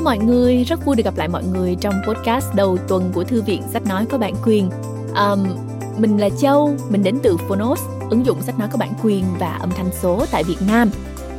Hello mọi người, rất vui được gặp lại mọi người trong podcast đầu tuần của Thư viện Sách Nói có bản quyền. Um, mình là Châu, mình đến từ Phonos, ứng dụng sách nói có bản quyền và âm thanh số tại Việt Nam.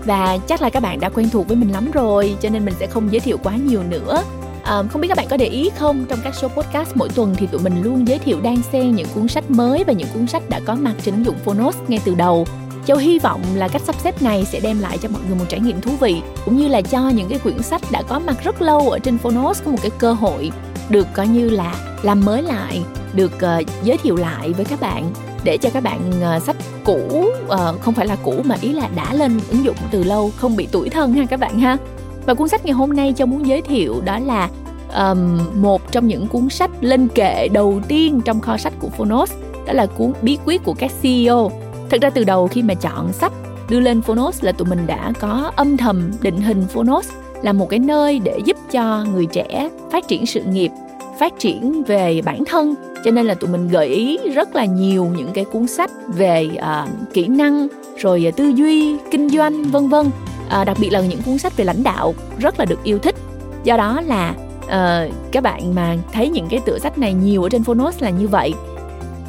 Và chắc là các bạn đã quen thuộc với mình lắm rồi, cho nên mình sẽ không giới thiệu quá nhiều nữa. Um, không biết các bạn có để ý không, trong các show podcast mỗi tuần thì tụi mình luôn giới thiệu đan xen những cuốn sách mới và những cuốn sách đã có mặt trên ứng dụng Phonos ngay từ đầu Châu hy vọng là cách sắp xếp này sẽ đem lại cho mọi người một trải nghiệm thú vị cũng như là cho những cái quyển sách đã có mặt rất lâu ở trên Phonos có một cái cơ hội được coi như là làm mới lại, được uh, giới thiệu lại với các bạn để cho các bạn uh, sách cũ uh, không phải là cũ mà ý là đã lên ứng dụng từ lâu không bị tuổi thân ha các bạn ha. Và cuốn sách ngày hôm nay Châu muốn giới thiệu đó là um, một trong những cuốn sách lên kệ đầu tiên trong kho sách của Phonos đó là cuốn bí quyết của các CEO thật ra từ đầu khi mà chọn sách đưa lên Phonos là tụi mình đã có âm thầm định hình Phonos là một cái nơi để giúp cho người trẻ phát triển sự nghiệp phát triển về bản thân. Cho nên là tụi mình gợi ý rất là nhiều những cái cuốn sách về uh, kỹ năng rồi uh, tư duy kinh doanh vân vân. Uh, đặc biệt là những cuốn sách về lãnh đạo rất là được yêu thích. Do đó là uh, các bạn mà thấy những cái tựa sách này nhiều ở trên Phonos là như vậy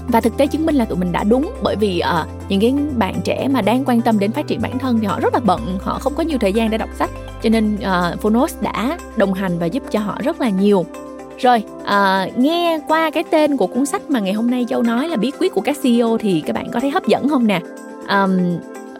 và thực tế chứng minh là tụi mình đã đúng bởi vì uh, những cái bạn trẻ mà đang quan tâm đến phát triển bản thân thì họ rất là bận họ không có nhiều thời gian để đọc sách. Cho nên uh, Phonos đã đồng hành và giúp cho họ rất là nhiều. Rồi à, nghe qua cái tên của cuốn sách mà ngày hôm nay châu nói là bí quyết của các CEO thì các bạn có thấy hấp dẫn không nè? À,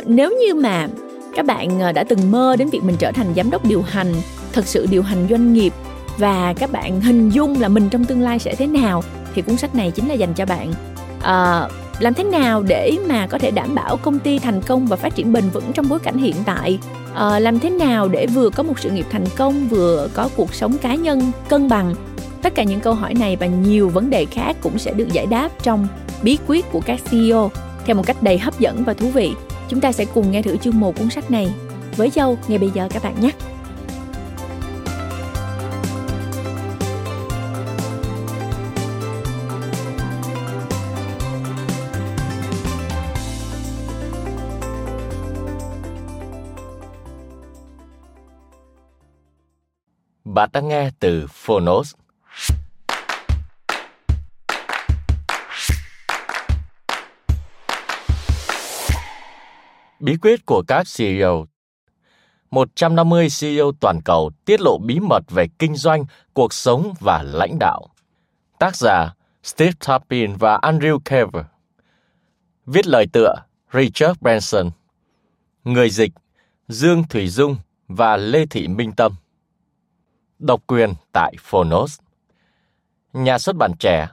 nếu như mà các bạn đã từng mơ đến việc mình trở thành giám đốc điều hành thật sự điều hành doanh nghiệp và các bạn hình dung là mình trong tương lai sẽ thế nào thì cuốn sách này chính là dành cho bạn à, làm thế nào để mà có thể đảm bảo công ty thành công và phát triển bền vững trong bối cảnh hiện tại? À, làm thế nào để vừa có một sự nghiệp thành công vừa có cuộc sống cá nhân cân bằng? Tất cả những câu hỏi này và nhiều vấn đề khác cũng sẽ được giải đáp trong bí quyết của các CEO theo một cách đầy hấp dẫn và thú vị. Chúng ta sẽ cùng nghe thử chương một cuốn sách này. Với Châu ngay bây giờ các bạn nhé. Bạn đã nghe từ Phonos. Bí quyết của các CEO 150 CEO toàn cầu tiết lộ bí mật về kinh doanh, cuộc sống và lãnh đạo. Tác giả Steve Tapin và Andrew Kever Viết lời tựa Richard Branson. Người dịch Dương Thủy Dung và Lê Thị Minh Tâm. Độc quyền tại Phonos. Nhà xuất bản trẻ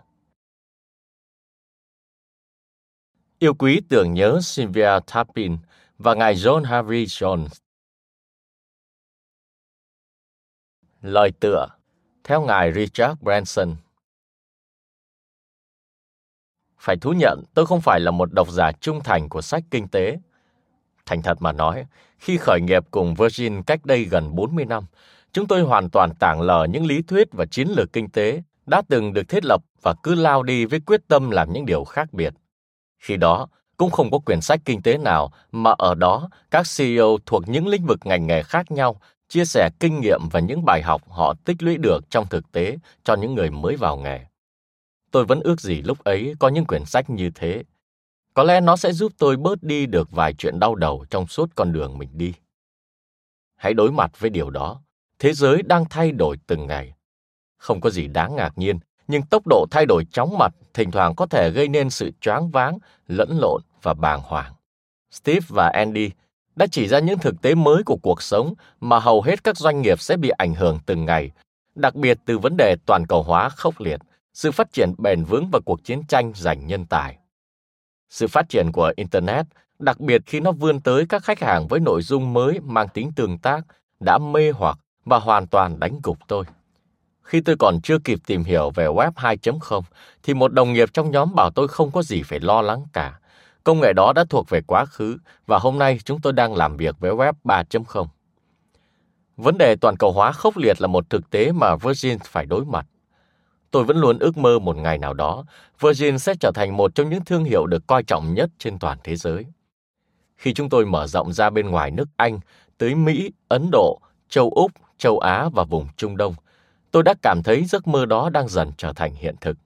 Yêu quý tưởng nhớ Sylvia Tapin và ngài John Harvey Jones. Lời tựa theo ngài Richard Branson. Phải thú nhận, tôi không phải là một độc giả trung thành của sách kinh tế. Thành thật mà nói, khi khởi nghiệp cùng Virgin cách đây gần 40 năm, chúng tôi hoàn toàn tảng lờ những lý thuyết và chiến lược kinh tế đã từng được thiết lập và cứ lao đi với quyết tâm làm những điều khác biệt. Khi đó, cũng không có quyển sách kinh tế nào mà ở đó các CEO thuộc những lĩnh vực ngành nghề khác nhau chia sẻ kinh nghiệm và những bài học họ tích lũy được trong thực tế cho những người mới vào nghề. Tôi vẫn ước gì lúc ấy có những quyển sách như thế. Có lẽ nó sẽ giúp tôi bớt đi được vài chuyện đau đầu trong suốt con đường mình đi. Hãy đối mặt với điều đó thế giới đang thay đổi từng ngày. Không có gì đáng ngạc nhiên, nhưng tốc độ thay đổi chóng mặt thỉnh thoảng có thể gây nên sự choáng váng, lẫn lộn và bàng hoàng. Steve và Andy đã chỉ ra những thực tế mới của cuộc sống mà hầu hết các doanh nghiệp sẽ bị ảnh hưởng từng ngày, đặc biệt từ vấn đề toàn cầu hóa khốc liệt, sự phát triển bền vững và cuộc chiến tranh giành nhân tài. Sự phát triển của Internet, đặc biệt khi nó vươn tới các khách hàng với nội dung mới mang tính tương tác, đã mê hoặc và hoàn toàn đánh gục tôi. Khi tôi còn chưa kịp tìm hiểu về web 2.0 thì một đồng nghiệp trong nhóm bảo tôi không có gì phải lo lắng cả. Công nghệ đó đã thuộc về quá khứ và hôm nay chúng tôi đang làm việc với web 3.0. Vấn đề toàn cầu hóa khốc liệt là một thực tế mà Virgin phải đối mặt. Tôi vẫn luôn ước mơ một ngày nào đó, Virgin sẽ trở thành một trong những thương hiệu được coi trọng nhất trên toàn thế giới. Khi chúng tôi mở rộng ra bên ngoài nước Anh, tới Mỹ, Ấn Độ, châu Úc, châu Á và vùng Trung Đông, tôi đã cảm thấy giấc mơ đó đang dần trở thành hiện thực.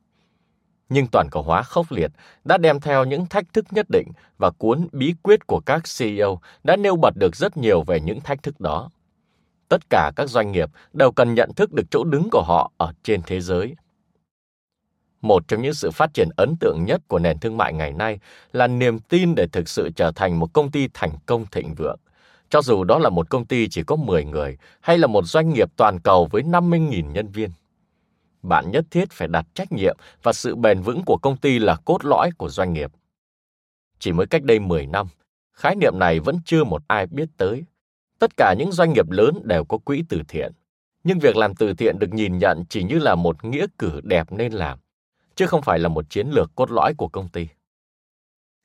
Nhưng toàn cầu hóa khốc liệt đã đem theo những thách thức nhất định và cuốn bí quyết của các CEO đã nêu bật được rất nhiều về những thách thức đó. Tất cả các doanh nghiệp đều cần nhận thức được chỗ đứng của họ ở trên thế giới. Một trong những sự phát triển ấn tượng nhất của nền thương mại ngày nay là niềm tin để thực sự trở thành một công ty thành công thịnh vượng. Cho dù đó là một công ty chỉ có 10 người hay là một doanh nghiệp toàn cầu với 50.000 nhân viên. Bạn nhất thiết phải đặt trách nhiệm và sự bền vững của công ty là cốt lõi của doanh nghiệp. Chỉ mới cách đây 10 năm, khái niệm này vẫn chưa một ai biết tới. Tất cả những doanh nghiệp lớn đều có quỹ từ thiện. Nhưng việc làm từ thiện được nhìn nhận chỉ như là một nghĩa cử đẹp nên làm chứ không phải là một chiến lược cốt lõi của công ty.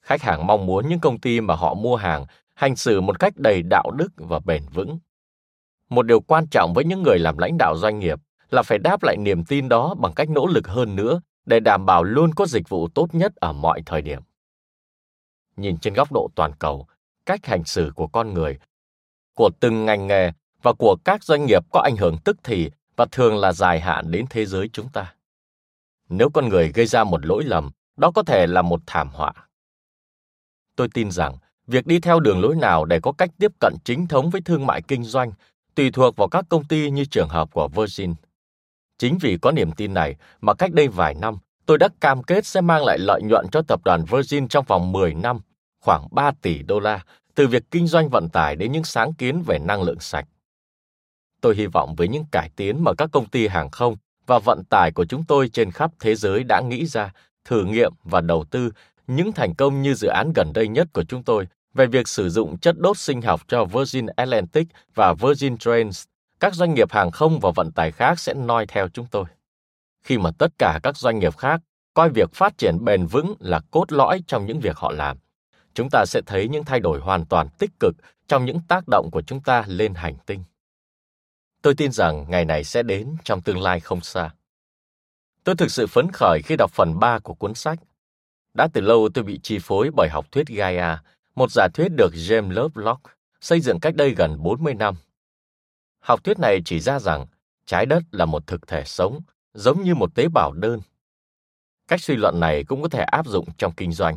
Khách hàng mong muốn những công ty mà họ mua hàng hành xử một cách đầy đạo đức và bền vững. Một điều quan trọng với những người làm lãnh đạo doanh nghiệp là phải đáp lại niềm tin đó bằng cách nỗ lực hơn nữa để đảm bảo luôn có dịch vụ tốt nhất ở mọi thời điểm. Nhìn trên góc độ toàn cầu, cách hành xử của con người, của từng ngành nghề và của các doanh nghiệp có ảnh hưởng tức thì và thường là dài hạn đến thế giới chúng ta. Nếu con người gây ra một lỗi lầm, đó có thể là một thảm họa. Tôi tin rằng việc đi theo đường lối nào để có cách tiếp cận chính thống với thương mại kinh doanh tùy thuộc vào các công ty như trường hợp của Virgin. Chính vì có niềm tin này mà cách đây vài năm, tôi đã cam kết sẽ mang lại lợi nhuận cho tập đoàn Virgin trong vòng 10 năm, khoảng 3 tỷ đô la, từ việc kinh doanh vận tải đến những sáng kiến về năng lượng sạch. Tôi hy vọng với những cải tiến mà các công ty hàng không và vận tải của chúng tôi trên khắp thế giới đã nghĩ ra, thử nghiệm và đầu tư những thành công như dự án gần đây nhất của chúng tôi về việc sử dụng chất đốt sinh học cho Virgin Atlantic và Virgin Trains, các doanh nghiệp hàng không và vận tải khác sẽ noi theo chúng tôi. Khi mà tất cả các doanh nghiệp khác coi việc phát triển bền vững là cốt lõi trong những việc họ làm, chúng ta sẽ thấy những thay đổi hoàn toàn tích cực trong những tác động của chúng ta lên hành tinh. Tôi tin rằng ngày này sẽ đến trong tương lai không xa. Tôi thực sự phấn khởi khi đọc phần 3 của cuốn sách. Đã từ lâu tôi bị chi phối bởi học thuyết Gaia, một giả thuyết được James Lovelock xây dựng cách đây gần 40 năm. Học thuyết này chỉ ra rằng trái đất là một thực thể sống, giống như một tế bào đơn. Cách suy luận này cũng có thể áp dụng trong kinh doanh.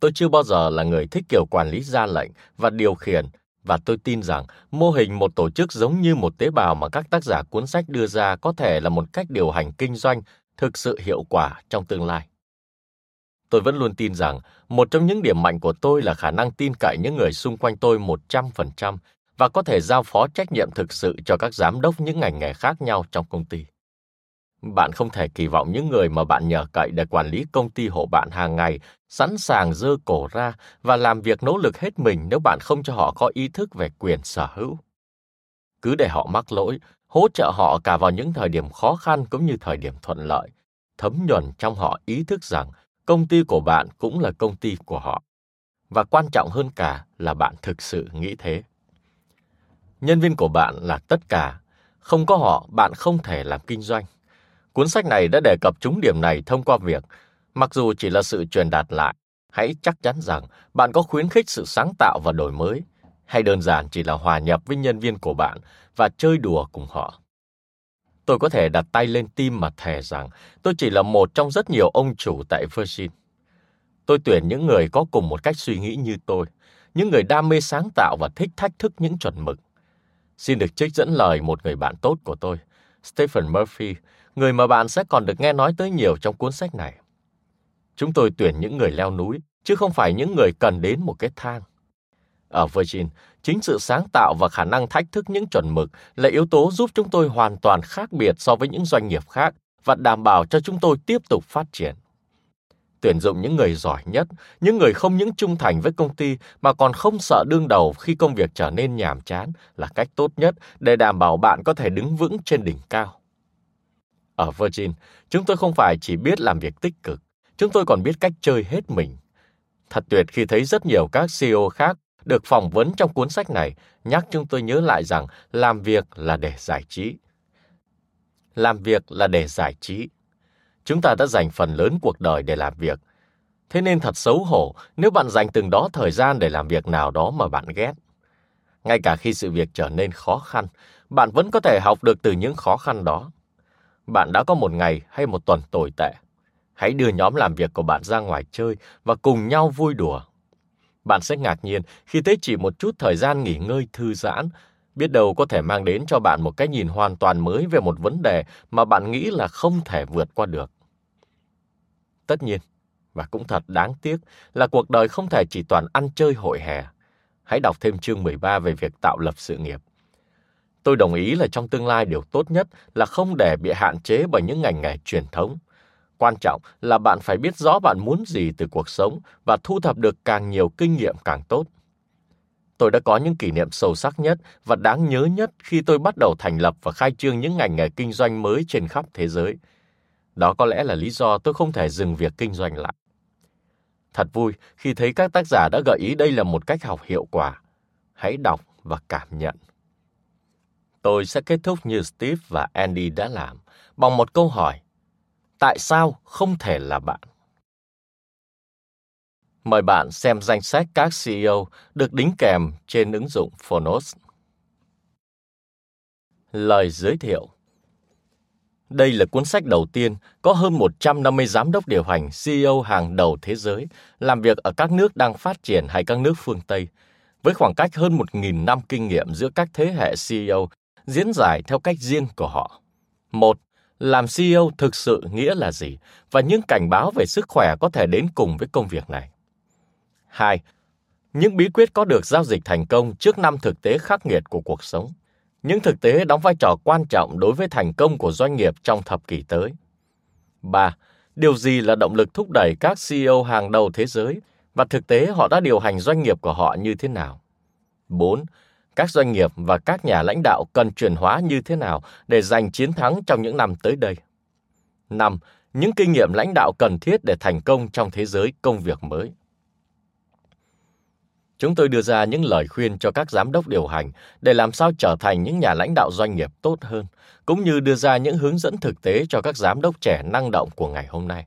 Tôi chưa bao giờ là người thích kiểu quản lý ra lệnh và điều khiển và tôi tin rằng mô hình một tổ chức giống như một tế bào mà các tác giả cuốn sách đưa ra có thể là một cách điều hành kinh doanh thực sự hiệu quả trong tương lai. Tôi vẫn luôn tin rằng một trong những điểm mạnh của tôi là khả năng tin cậy những người xung quanh tôi 100% và có thể giao phó trách nhiệm thực sự cho các giám đốc những ngành nghề khác nhau trong công ty. Bạn không thể kỳ vọng những người mà bạn nhờ cậy để quản lý công ty hộ bạn hàng ngày sẵn sàng dơ cổ ra và làm việc nỗ lực hết mình nếu bạn không cho họ có ý thức về quyền sở hữu. Cứ để họ mắc lỗi, hỗ trợ họ cả vào những thời điểm khó khăn cũng như thời điểm thuận lợi, thấm nhuần trong họ ý thức rằng công ty của bạn cũng là công ty của họ. Và quan trọng hơn cả là bạn thực sự nghĩ thế. Nhân viên của bạn là tất cả, không có họ bạn không thể làm kinh doanh. Cuốn sách này đã đề cập trúng điểm này thông qua việc, mặc dù chỉ là sự truyền đạt lại, hãy chắc chắn rằng bạn có khuyến khích sự sáng tạo và đổi mới, hay đơn giản chỉ là hòa nhập với nhân viên của bạn và chơi đùa cùng họ. Tôi có thể đặt tay lên tim mà thề rằng tôi chỉ là một trong rất nhiều ông chủ tại Virgin. Tôi tuyển những người có cùng một cách suy nghĩ như tôi, những người đam mê sáng tạo và thích thách thức những chuẩn mực. Xin được trích dẫn lời một người bạn tốt của tôi, Stephen Murphy, người mà bạn sẽ còn được nghe nói tới nhiều trong cuốn sách này. Chúng tôi tuyển những người leo núi, chứ không phải những người cần đến một cái thang. Ở Virgin, chính sự sáng tạo và khả năng thách thức những chuẩn mực là yếu tố giúp chúng tôi hoàn toàn khác biệt so với những doanh nghiệp khác và đảm bảo cho chúng tôi tiếp tục phát triển. Tuyển dụng những người giỏi nhất, những người không những trung thành với công ty mà còn không sợ đương đầu khi công việc trở nên nhàm chán là cách tốt nhất để đảm bảo bạn có thể đứng vững trên đỉnh cao. Ở Virgin, chúng tôi không phải chỉ biết làm việc tích cực, chúng tôi còn biết cách chơi hết mình. Thật tuyệt khi thấy rất nhiều các CEO khác được phỏng vấn trong cuốn sách này nhắc chúng tôi nhớ lại rằng làm việc là để giải trí. Làm việc là để giải trí. Chúng ta đã dành phần lớn cuộc đời để làm việc. Thế nên thật xấu hổ nếu bạn dành từng đó thời gian để làm việc nào đó mà bạn ghét. Ngay cả khi sự việc trở nên khó khăn, bạn vẫn có thể học được từ những khó khăn đó. Bạn đã có một ngày hay một tuần tồi tệ. Hãy đưa nhóm làm việc của bạn ra ngoài chơi và cùng nhau vui đùa. Bạn sẽ ngạc nhiên khi thấy chỉ một chút thời gian nghỉ ngơi thư giãn, biết đâu có thể mang đến cho bạn một cái nhìn hoàn toàn mới về một vấn đề mà bạn nghĩ là không thể vượt qua được. Tất nhiên, và cũng thật đáng tiếc là cuộc đời không thể chỉ toàn ăn chơi hội hè. Hãy đọc thêm chương 13 về việc tạo lập sự nghiệp. Tôi đồng ý là trong tương lai điều tốt nhất là không để bị hạn chế bởi những ngành nghề truyền thống. Quan trọng là bạn phải biết rõ bạn muốn gì từ cuộc sống và thu thập được càng nhiều kinh nghiệm càng tốt. Tôi đã có những kỷ niệm sâu sắc nhất và đáng nhớ nhất khi tôi bắt đầu thành lập và khai trương những ngành nghề kinh doanh mới trên khắp thế giới. Đó có lẽ là lý do tôi không thể dừng việc kinh doanh lại. Thật vui khi thấy các tác giả đã gợi ý đây là một cách học hiệu quả. Hãy đọc và cảm nhận. Tôi sẽ kết thúc như Steve và Andy đã làm, bằng một câu hỏi. Tại sao không thể là bạn? Mời bạn xem danh sách các CEO được đính kèm trên ứng dụng Phonos. Lời giới thiệu đây là cuốn sách đầu tiên có hơn 150 giám đốc điều hành CEO hàng đầu thế giới làm việc ở các nước đang phát triển hay các nước phương Tây, với khoảng cách hơn 1.000 năm kinh nghiệm giữa các thế hệ CEO diễn giải theo cách riêng của họ. Một, làm CEO thực sự nghĩa là gì và những cảnh báo về sức khỏe có thể đến cùng với công việc này. 2. Những bí quyết có được giao dịch thành công trước năm thực tế khắc nghiệt của cuộc sống. Những thực tế đóng vai trò quan trọng đối với thành công của doanh nghiệp trong thập kỷ tới. 3. Điều gì là động lực thúc đẩy các CEO hàng đầu thế giới và thực tế họ đã điều hành doanh nghiệp của họ như thế nào? 4 các doanh nghiệp và các nhà lãnh đạo cần chuyển hóa như thế nào để giành chiến thắng trong những năm tới đây. 5. Những kinh nghiệm lãnh đạo cần thiết để thành công trong thế giới công việc mới. Chúng tôi đưa ra những lời khuyên cho các giám đốc điều hành để làm sao trở thành những nhà lãnh đạo doanh nghiệp tốt hơn, cũng như đưa ra những hướng dẫn thực tế cho các giám đốc trẻ năng động của ngày hôm nay.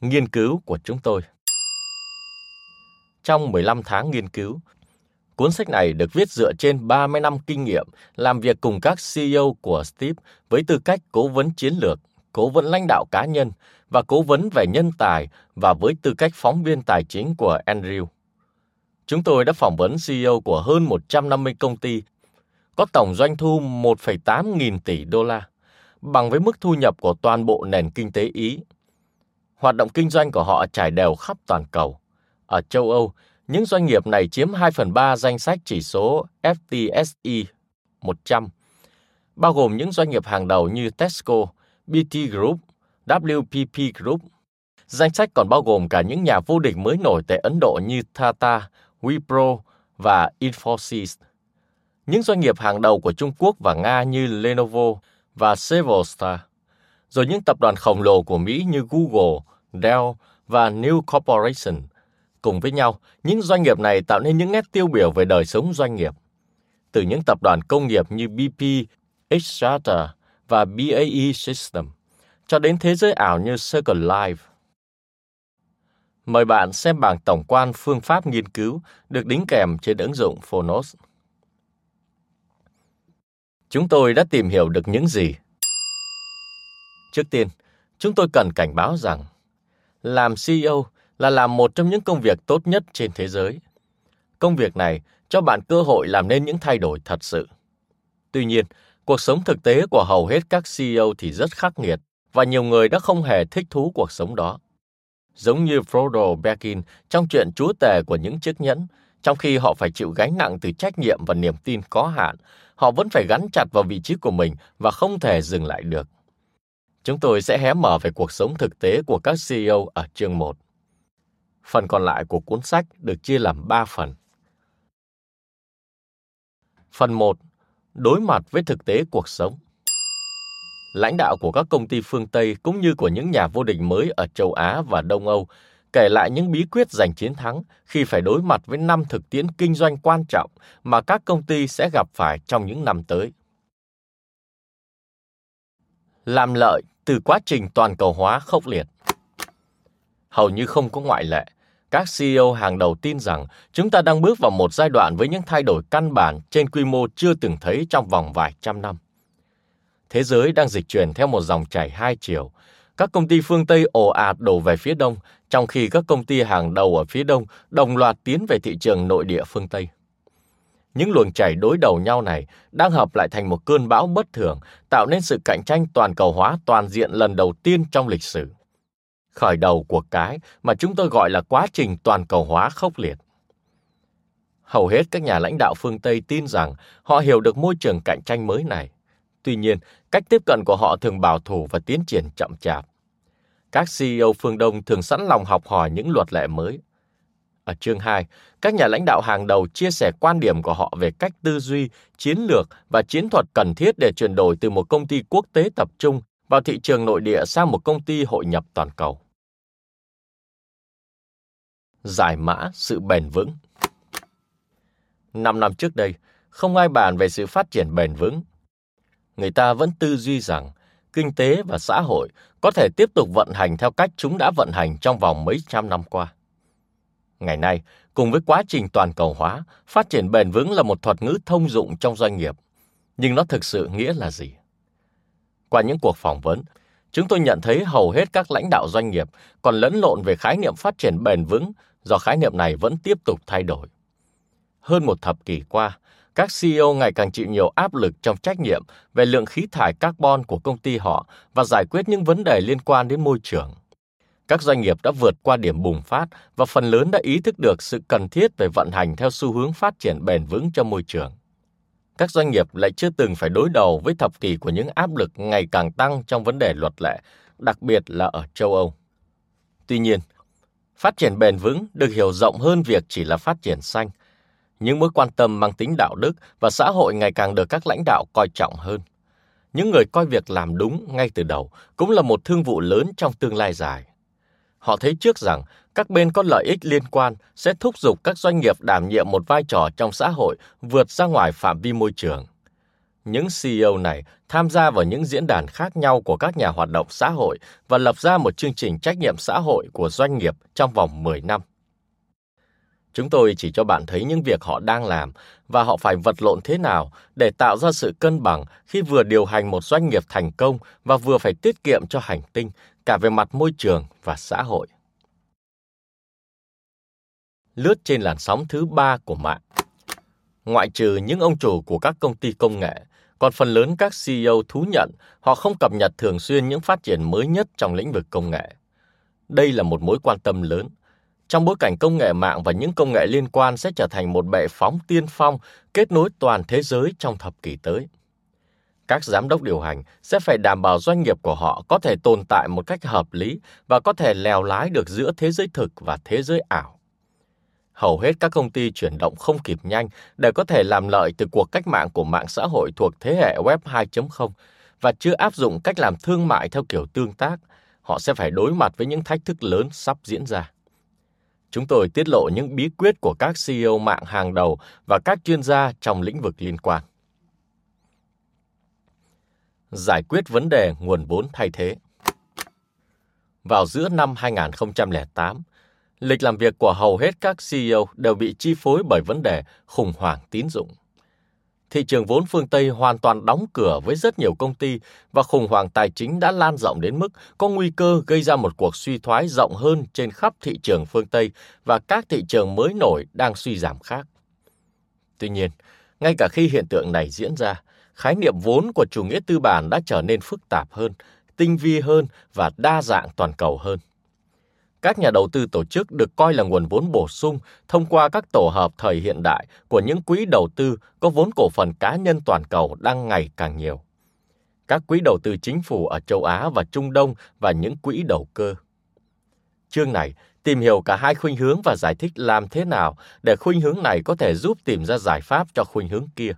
Nghiên cứu của chúng tôi trong 15 tháng nghiên cứu. Cuốn sách này được viết dựa trên 30 năm kinh nghiệm làm việc cùng các CEO của Steve với tư cách cố vấn chiến lược, cố vấn lãnh đạo cá nhân và cố vấn về nhân tài và với tư cách phóng viên tài chính của Andrew. Chúng tôi đã phỏng vấn CEO của hơn 150 công ty có tổng doanh thu 1,8 nghìn tỷ đô la, bằng với mức thu nhập của toàn bộ nền kinh tế Ý. Hoạt động kinh doanh của họ trải đều khắp toàn cầu ở châu Âu, những doanh nghiệp này chiếm 2 phần 3 danh sách chỉ số FTSE 100, bao gồm những doanh nghiệp hàng đầu như Tesco, BT Group, WPP Group. Danh sách còn bao gồm cả những nhà vô địch mới nổi tại Ấn Độ như Tata, Wipro và Infosys. Những doanh nghiệp hàng đầu của Trung Quốc và Nga như Lenovo và Severstar, Rồi những tập đoàn khổng lồ của Mỹ như Google, Dell và New Corporation – Cùng với nhau, những doanh nghiệp này tạo nên những nét tiêu biểu về đời sống doanh nghiệp. Từ những tập đoàn công nghiệp như BP, Xstrata và BAE System, cho đến thế giới ảo như Circle Life. Mời bạn xem bảng tổng quan phương pháp nghiên cứu được đính kèm trên ứng dụng Phonos. Chúng tôi đã tìm hiểu được những gì? Trước tiên, chúng tôi cần cảnh báo rằng làm CEO là làm một trong những công việc tốt nhất trên thế giới. Công việc này cho bạn cơ hội làm nên những thay đổi thật sự. Tuy nhiên, cuộc sống thực tế của hầu hết các CEO thì rất khắc nghiệt và nhiều người đã không hề thích thú cuộc sống đó. Giống như Frodo Baggins trong chuyện chúa tể của những chiếc nhẫn, trong khi họ phải chịu gánh nặng từ trách nhiệm và niềm tin có hạn, họ vẫn phải gắn chặt vào vị trí của mình và không thể dừng lại được. Chúng tôi sẽ hé mở về cuộc sống thực tế của các CEO ở chương 1. Phần còn lại của cuốn sách được chia làm 3 phần. Phần 1. Đối mặt với thực tế cuộc sống. Lãnh đạo của các công ty phương Tây cũng như của những nhà vô địch mới ở châu Á và Đông Âu kể lại những bí quyết giành chiến thắng khi phải đối mặt với năm thực tiễn kinh doanh quan trọng mà các công ty sẽ gặp phải trong những năm tới. Làm lợi từ quá trình toàn cầu hóa khốc liệt. Hầu như không có ngoại lệ, Các CEO hàng đầu tin rằng chúng ta đang bước vào một giai đoạn với những thay đổi căn bản trên quy mô chưa từng thấy trong vòng vài trăm năm. Thế giới đang dịch chuyển theo một dòng chảy hai chiều. Các công ty phương Tây ồ ạt đổ về phía đông, trong khi các công ty hàng đầu ở phía đông đồng loạt tiến về thị trường nội địa phương Tây. Những luồng chảy đối đầu nhau này đang hợp lại thành một cơn bão bất thường, tạo nên sự cạnh tranh toàn cầu hóa toàn diện lần đầu tiên trong lịch sử. Khởi đầu của cái mà chúng tôi gọi là quá trình toàn cầu hóa khốc liệt. Hầu hết các nhà lãnh đạo phương Tây tin rằng họ hiểu được môi trường cạnh tranh mới này. Tuy nhiên, cách tiếp cận của họ thường bảo thủ và tiến triển chậm chạp. Các CEO phương Đông thường sẵn lòng học hỏi những luật lệ mới. Ở chương 2, các nhà lãnh đạo hàng đầu chia sẻ quan điểm của họ về cách tư duy, chiến lược và chiến thuật cần thiết để chuyển đổi từ một công ty quốc tế tập trung vào thị trường nội địa sang một công ty hội nhập toàn cầu. Giải mã sự bền vững Năm năm trước đây, không ai bàn về sự phát triển bền vững. Người ta vẫn tư duy rằng kinh tế và xã hội có thể tiếp tục vận hành theo cách chúng đã vận hành trong vòng mấy trăm năm qua. Ngày nay, cùng với quá trình toàn cầu hóa, phát triển bền vững là một thuật ngữ thông dụng trong doanh nghiệp. Nhưng nó thực sự nghĩa là gì? Qua những cuộc phỏng vấn, chúng tôi nhận thấy hầu hết các lãnh đạo doanh nghiệp còn lẫn lộn về khái niệm phát triển bền vững do khái niệm này vẫn tiếp tục thay đổi. Hơn một thập kỷ qua, các CEO ngày càng chịu nhiều áp lực trong trách nhiệm về lượng khí thải carbon của công ty họ và giải quyết những vấn đề liên quan đến môi trường. Các doanh nghiệp đã vượt qua điểm bùng phát và phần lớn đã ý thức được sự cần thiết về vận hành theo xu hướng phát triển bền vững cho môi trường. Các doanh nghiệp lại chưa từng phải đối đầu với thập kỷ của những áp lực ngày càng tăng trong vấn đề luật lệ, đặc biệt là ở châu Âu. Tuy nhiên, phát triển bền vững được hiểu rộng hơn việc chỉ là phát triển xanh. Những mối quan tâm mang tính đạo đức và xã hội ngày càng được các lãnh đạo coi trọng hơn. Những người coi việc làm đúng ngay từ đầu cũng là một thương vụ lớn trong tương lai dài. Họ thấy trước rằng các bên có lợi ích liên quan sẽ thúc giục các doanh nghiệp đảm nhiệm một vai trò trong xã hội vượt ra ngoài phạm vi môi trường. Những CEO này tham gia vào những diễn đàn khác nhau của các nhà hoạt động xã hội và lập ra một chương trình trách nhiệm xã hội của doanh nghiệp trong vòng 10 năm. Chúng tôi chỉ cho bạn thấy những việc họ đang làm và họ phải vật lộn thế nào để tạo ra sự cân bằng khi vừa điều hành một doanh nghiệp thành công và vừa phải tiết kiệm cho hành tinh cả về mặt môi trường và xã hội. Lướt trên làn sóng thứ ba của mạng. Ngoại trừ những ông chủ của các công ty công nghệ, còn phần lớn các CEO thú nhận, họ không cập nhật thường xuyên những phát triển mới nhất trong lĩnh vực công nghệ. Đây là một mối quan tâm lớn. Trong bối cảnh công nghệ mạng và những công nghệ liên quan sẽ trở thành một bệ phóng tiên phong kết nối toàn thế giới trong thập kỷ tới các giám đốc điều hành sẽ phải đảm bảo doanh nghiệp của họ có thể tồn tại một cách hợp lý và có thể lèo lái được giữa thế giới thực và thế giới ảo. Hầu hết các công ty chuyển động không kịp nhanh để có thể làm lợi từ cuộc cách mạng của mạng xã hội thuộc thế hệ Web 2.0 và chưa áp dụng cách làm thương mại theo kiểu tương tác, họ sẽ phải đối mặt với những thách thức lớn sắp diễn ra. Chúng tôi tiết lộ những bí quyết của các CEO mạng hàng đầu và các chuyên gia trong lĩnh vực liên quan giải quyết vấn đề nguồn vốn thay thế. Vào giữa năm 2008, lịch làm việc của hầu hết các CEO đều bị chi phối bởi vấn đề khủng hoảng tín dụng. Thị trường vốn phương Tây hoàn toàn đóng cửa với rất nhiều công ty và khủng hoảng tài chính đã lan rộng đến mức có nguy cơ gây ra một cuộc suy thoái rộng hơn trên khắp thị trường phương Tây và các thị trường mới nổi đang suy giảm khác. Tuy nhiên, ngay cả khi hiện tượng này diễn ra, khái niệm vốn của chủ nghĩa tư bản đã trở nên phức tạp hơn, tinh vi hơn và đa dạng toàn cầu hơn. Các nhà đầu tư tổ chức được coi là nguồn vốn bổ sung thông qua các tổ hợp thời hiện đại của những quỹ đầu tư có vốn cổ phần cá nhân toàn cầu đang ngày càng nhiều. Các quỹ đầu tư chính phủ ở châu Á và Trung Đông và những quỹ đầu cơ. Chương này tìm hiểu cả hai khuynh hướng và giải thích làm thế nào để khuynh hướng này có thể giúp tìm ra giải pháp cho khuynh hướng kia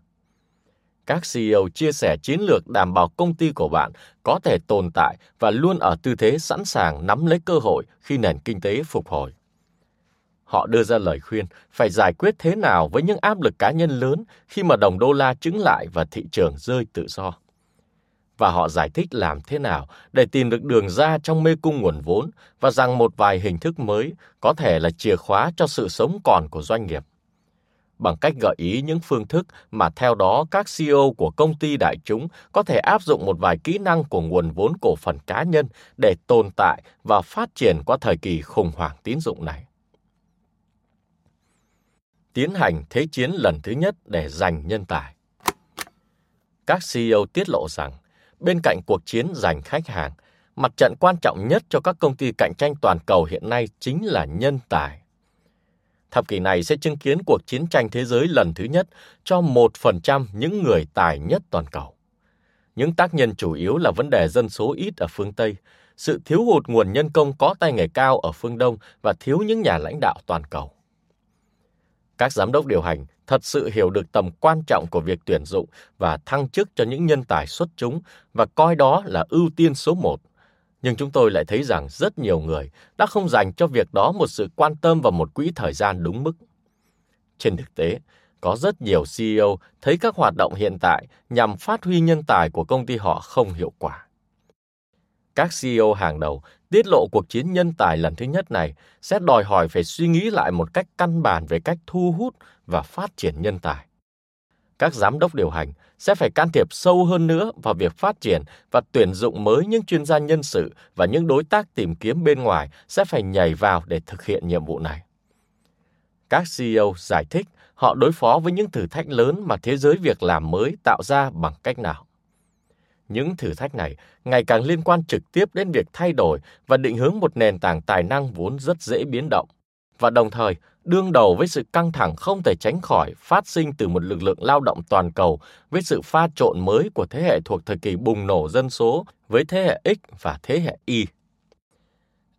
các CEO chia sẻ chiến lược đảm bảo công ty của bạn có thể tồn tại và luôn ở tư thế sẵn sàng nắm lấy cơ hội khi nền kinh tế phục hồi. Họ đưa ra lời khuyên phải giải quyết thế nào với những áp lực cá nhân lớn khi mà đồng đô la chứng lại và thị trường rơi tự do. và họ giải thích làm thế nào để tìm được đường ra trong mê cung nguồn vốn và rằng một vài hình thức mới có thể là chìa khóa cho sự sống còn của doanh nghiệp. Bằng cách gợi ý những phương thức mà theo đó các CEO của công ty đại chúng có thể áp dụng một vài kỹ năng của nguồn vốn cổ phần cá nhân để tồn tại và phát triển qua thời kỳ khủng hoảng tín dụng này. Tiến hành thế chiến lần thứ nhất để giành nhân tài. Các CEO tiết lộ rằng bên cạnh cuộc chiến giành khách hàng, mặt trận quan trọng nhất cho các công ty cạnh tranh toàn cầu hiện nay chính là nhân tài. Thập kỷ này sẽ chứng kiến cuộc chiến tranh thế giới lần thứ nhất cho 1% những người tài nhất toàn cầu. Những tác nhân chủ yếu là vấn đề dân số ít ở phương Tây, sự thiếu hụt nguồn nhân công có tay nghề cao ở phương Đông và thiếu những nhà lãnh đạo toàn cầu. Các giám đốc điều hành thật sự hiểu được tầm quan trọng của việc tuyển dụng và thăng chức cho những nhân tài xuất chúng và coi đó là ưu tiên số một. Nhưng chúng tôi lại thấy rằng rất nhiều người đã không dành cho việc đó một sự quan tâm và một quỹ thời gian đúng mức. Trên thực tế, có rất nhiều CEO thấy các hoạt động hiện tại nhằm phát huy nhân tài của công ty họ không hiệu quả. Các CEO hàng đầu tiết lộ cuộc chiến nhân tài lần thứ nhất này sẽ đòi hỏi phải suy nghĩ lại một cách căn bản về cách thu hút và phát triển nhân tài. Các giám đốc điều hành sẽ phải can thiệp sâu hơn nữa vào việc phát triển và tuyển dụng mới những chuyên gia nhân sự và những đối tác tìm kiếm bên ngoài sẽ phải nhảy vào để thực hiện nhiệm vụ này. Các CEO giải thích họ đối phó với những thử thách lớn mà thế giới việc làm mới tạo ra bằng cách nào. Những thử thách này ngày càng liên quan trực tiếp đến việc thay đổi và định hướng một nền tảng tài năng vốn rất dễ biến động, và đồng thời đương đầu với sự căng thẳng không thể tránh khỏi phát sinh từ một lực lượng lao động toàn cầu với sự pha trộn mới của thế hệ thuộc thời kỳ bùng nổ dân số với thế hệ X và thế hệ Y.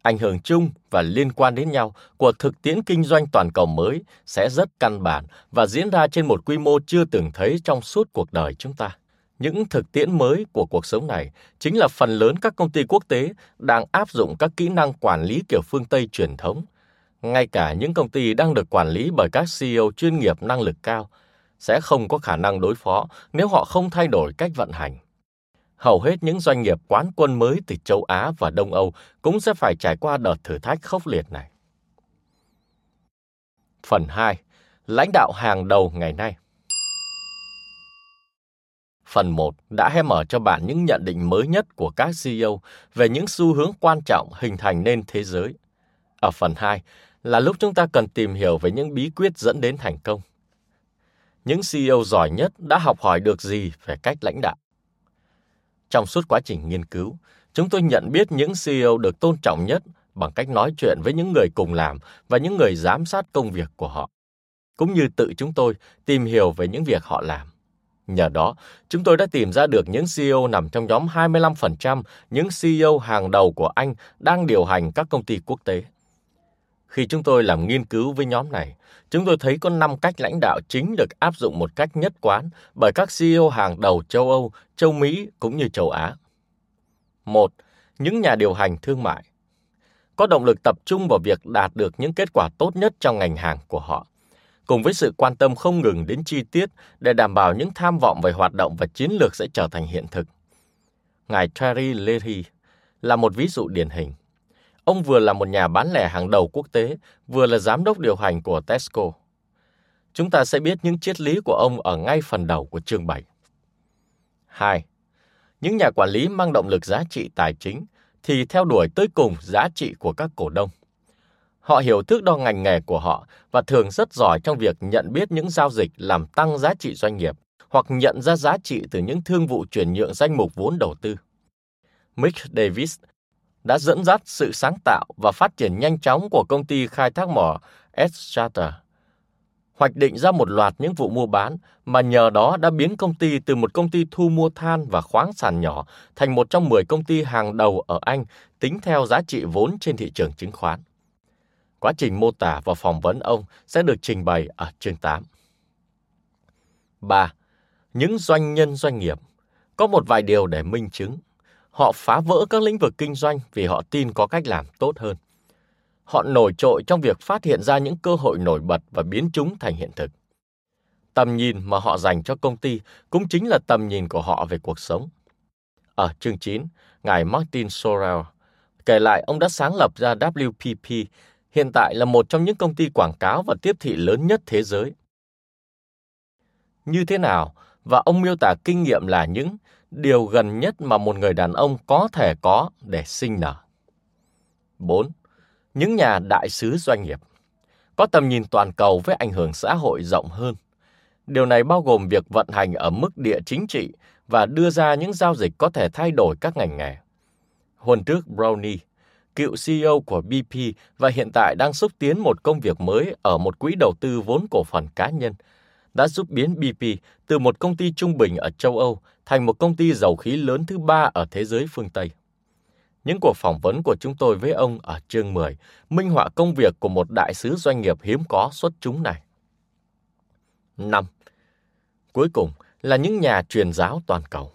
Ảnh hưởng chung và liên quan đến nhau của thực tiễn kinh doanh toàn cầu mới sẽ rất căn bản và diễn ra trên một quy mô chưa từng thấy trong suốt cuộc đời chúng ta. Những thực tiễn mới của cuộc sống này chính là phần lớn các công ty quốc tế đang áp dụng các kỹ năng quản lý kiểu phương Tây truyền thống. Ngay cả những công ty đang được quản lý bởi các CEO chuyên nghiệp năng lực cao sẽ không có khả năng đối phó nếu họ không thay đổi cách vận hành. Hầu hết những doanh nghiệp quán quân mới từ châu Á và Đông Âu cũng sẽ phải trải qua đợt thử thách khốc liệt này. Phần 2. Lãnh đạo hàng đầu ngày nay Phần 1 đã hé mở cho bạn những nhận định mới nhất của các CEO về những xu hướng quan trọng hình thành nên thế giới. Ở phần 2 là lúc chúng ta cần tìm hiểu về những bí quyết dẫn đến thành công. Những CEO giỏi nhất đã học hỏi được gì về cách lãnh đạo. Trong suốt quá trình nghiên cứu, chúng tôi nhận biết những CEO được tôn trọng nhất bằng cách nói chuyện với những người cùng làm và những người giám sát công việc của họ, cũng như tự chúng tôi tìm hiểu về những việc họ làm. Nhờ đó, chúng tôi đã tìm ra được những CEO nằm trong nhóm 25% những CEO hàng đầu của Anh đang điều hành các công ty quốc tế. Khi chúng tôi làm nghiên cứu với nhóm này, chúng tôi thấy có 5 cách lãnh đạo chính được áp dụng một cách nhất quán bởi các CEO hàng đầu châu Âu, châu Mỹ cũng như châu Á. Một, Những nhà điều hành thương mại có động lực tập trung vào việc đạt được những kết quả tốt nhất trong ngành hàng của họ cùng với sự quan tâm không ngừng đến chi tiết để đảm bảo những tham vọng về hoạt động và chiến lược sẽ trở thành hiện thực. Ngài Terry Leahy là một ví dụ điển hình. Ông vừa là một nhà bán lẻ hàng đầu quốc tế, vừa là giám đốc điều hành của Tesco. Chúng ta sẽ biết những triết lý của ông ở ngay phần đầu của chương 7. 2. Những nhà quản lý mang động lực giá trị tài chính thì theo đuổi tới cùng giá trị của các cổ đông. Họ hiểu thước đo ngành nghề của họ và thường rất giỏi trong việc nhận biết những giao dịch làm tăng giá trị doanh nghiệp hoặc nhận ra giá trị từ những thương vụ chuyển nhượng danh mục vốn đầu tư. Mick Davis đã dẫn dắt sự sáng tạo và phát triển nhanh chóng của công ty khai thác mỏ Estrata, hoạch định ra một loạt những vụ mua bán mà nhờ đó đã biến công ty từ một công ty thu mua than và khoáng sản nhỏ thành một trong 10 công ty hàng đầu ở Anh tính theo giá trị vốn trên thị trường chứng khoán. Quá trình mô tả và phỏng vấn ông sẽ được trình bày ở chương 8. 3. Những doanh nhân doanh nghiệp có một vài điều để minh chứng. Họ phá vỡ các lĩnh vực kinh doanh vì họ tin có cách làm tốt hơn. Họ nổi trội trong việc phát hiện ra những cơ hội nổi bật và biến chúng thành hiện thực. Tầm nhìn mà họ dành cho công ty cũng chính là tầm nhìn của họ về cuộc sống. Ở chương 9, Ngài Martin Sorrell kể lại ông đã sáng lập ra WPP, hiện tại là một trong những công ty quảng cáo và tiếp thị lớn nhất thế giới. Như thế nào? Và ông miêu tả kinh nghiệm là những điều gần nhất mà một người đàn ông có thể có để sinh nở. 4. Những nhà đại sứ doanh nghiệp có tầm nhìn toàn cầu với ảnh hưởng xã hội rộng hơn. Điều này bao gồm việc vận hành ở mức địa chính trị và đưa ra những giao dịch có thể thay đổi các ngành nghề. Huân trước Brownie, cựu CEO của BP và hiện tại đang xúc tiến một công việc mới ở một quỹ đầu tư vốn cổ phần cá nhân, đã giúp biến BP từ một công ty trung bình ở châu Âu thành một công ty dầu khí lớn thứ ba ở thế giới phương Tây. Những cuộc phỏng vấn của chúng tôi với ông ở chương 10 minh họa công việc của một đại sứ doanh nghiệp hiếm có xuất chúng này. 5. Cuối cùng là những nhà truyền giáo toàn cầu.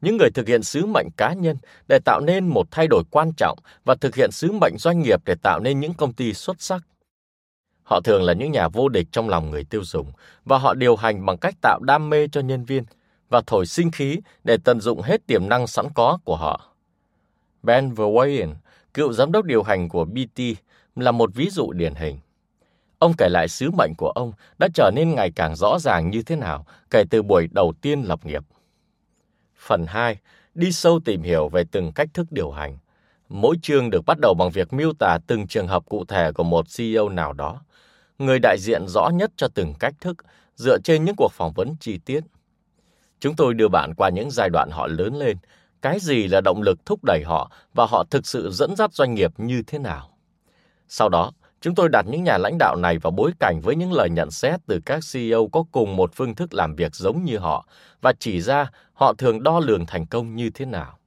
Những người thực hiện sứ mệnh cá nhân để tạo nên một thay đổi quan trọng và thực hiện sứ mệnh doanh nghiệp để tạo nên những công ty xuất sắc. Họ thường là những nhà vô địch trong lòng người tiêu dùng và họ điều hành bằng cách tạo đam mê cho nhân viên và thổi sinh khí để tận dụng hết tiềm năng sẵn có của họ. Ben Verwayen, cựu giám đốc điều hành của BT, là một ví dụ điển hình. Ông kể lại sứ mệnh của ông đã trở nên ngày càng rõ ràng như thế nào kể từ buổi đầu tiên lập nghiệp. Phần 2. Đi sâu tìm hiểu về từng cách thức điều hành. Mỗi chương được bắt đầu bằng việc miêu tả từng trường hợp cụ thể của một CEO nào đó. Người đại diện rõ nhất cho từng cách thức dựa trên những cuộc phỏng vấn chi tiết. Chúng tôi đưa bạn qua những giai đoạn họ lớn lên, cái gì là động lực thúc đẩy họ và họ thực sự dẫn dắt doanh nghiệp như thế nào. Sau đó, chúng tôi đặt những nhà lãnh đạo này vào bối cảnh với những lời nhận xét từ các CEO có cùng một phương thức làm việc giống như họ và chỉ ra họ thường đo lường thành công như thế nào.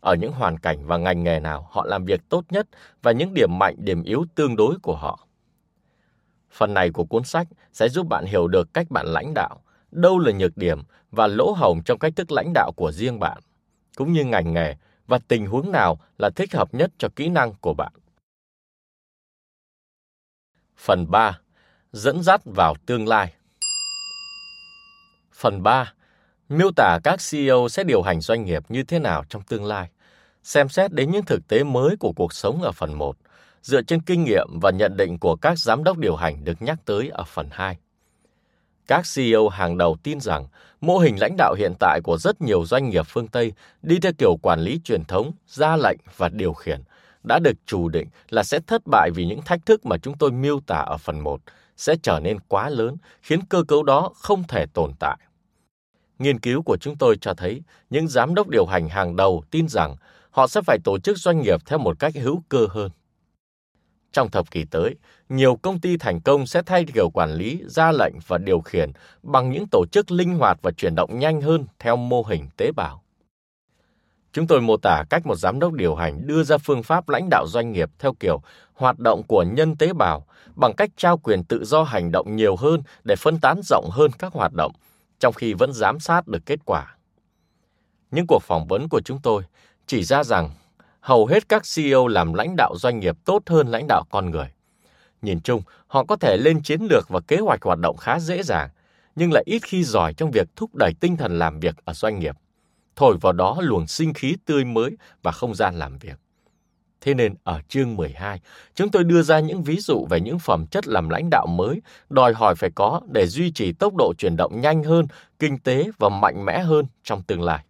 Ở những hoàn cảnh và ngành nghề nào họ làm việc tốt nhất và những điểm mạnh, điểm yếu tương đối của họ. Phần này của cuốn sách sẽ giúp bạn hiểu được cách bạn lãnh đạo, đâu là nhược điểm và lỗ hổng trong cách thức lãnh đạo của riêng bạn cũng như ngành nghề và tình huống nào là thích hợp nhất cho kỹ năng của bạn. Phần 3. Dẫn dắt vào tương lai Phần 3. Miêu tả các CEO sẽ điều hành doanh nghiệp như thế nào trong tương lai. Xem xét đến những thực tế mới của cuộc sống ở phần 1, dựa trên kinh nghiệm và nhận định của các giám đốc điều hành được nhắc tới ở phần 2. Các CEO hàng đầu tin rằng mô hình lãnh đạo hiện tại của rất nhiều doanh nghiệp phương Tây đi theo kiểu quản lý truyền thống, ra lệnh và điều khiển đã được chủ định là sẽ thất bại vì những thách thức mà chúng tôi miêu tả ở phần 1 sẽ trở nên quá lớn, khiến cơ cấu đó không thể tồn tại. Nghiên cứu của chúng tôi cho thấy những giám đốc điều hành hàng đầu tin rằng họ sẽ phải tổ chức doanh nghiệp theo một cách hữu cơ hơn. Trong thập kỷ tới, nhiều công ty thành công sẽ thay kiểu quản lý, ra lệnh và điều khiển bằng những tổ chức linh hoạt và chuyển động nhanh hơn theo mô hình tế bào. Chúng tôi mô tả cách một giám đốc điều hành đưa ra phương pháp lãnh đạo doanh nghiệp theo kiểu hoạt động của nhân tế bào bằng cách trao quyền tự do hành động nhiều hơn để phân tán rộng hơn các hoạt động, trong khi vẫn giám sát được kết quả. Những cuộc phỏng vấn của chúng tôi chỉ ra rằng hầu hết các CEO làm lãnh đạo doanh nghiệp tốt hơn lãnh đạo con người. Nhìn chung, họ có thể lên chiến lược và kế hoạch hoạt động khá dễ dàng, nhưng lại ít khi giỏi trong việc thúc đẩy tinh thần làm việc ở doanh nghiệp, thổi vào đó luồng sinh khí tươi mới và không gian làm việc. Thế nên ở chương 12, chúng tôi đưa ra những ví dụ về những phẩm chất làm lãnh đạo mới đòi hỏi phải có để duy trì tốc độ chuyển động nhanh hơn, kinh tế và mạnh mẽ hơn trong tương lai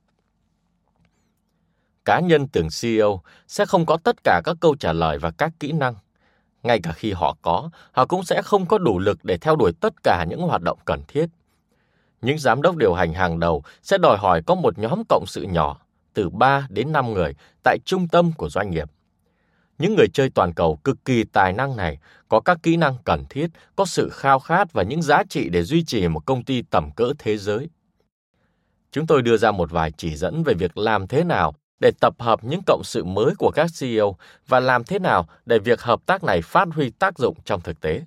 cá nhân từng CEO sẽ không có tất cả các câu trả lời và các kỹ năng. Ngay cả khi họ có, họ cũng sẽ không có đủ lực để theo đuổi tất cả những hoạt động cần thiết. Những giám đốc điều hành hàng đầu sẽ đòi hỏi có một nhóm cộng sự nhỏ, từ 3 đến 5 người, tại trung tâm của doanh nghiệp. Những người chơi toàn cầu cực kỳ tài năng này có các kỹ năng cần thiết, có sự khao khát và những giá trị để duy trì một công ty tầm cỡ thế giới. Chúng tôi đưa ra một vài chỉ dẫn về việc làm thế nào để tập hợp những cộng sự mới của các CEO và làm thế nào để việc hợp tác này phát huy tác dụng trong thực tế.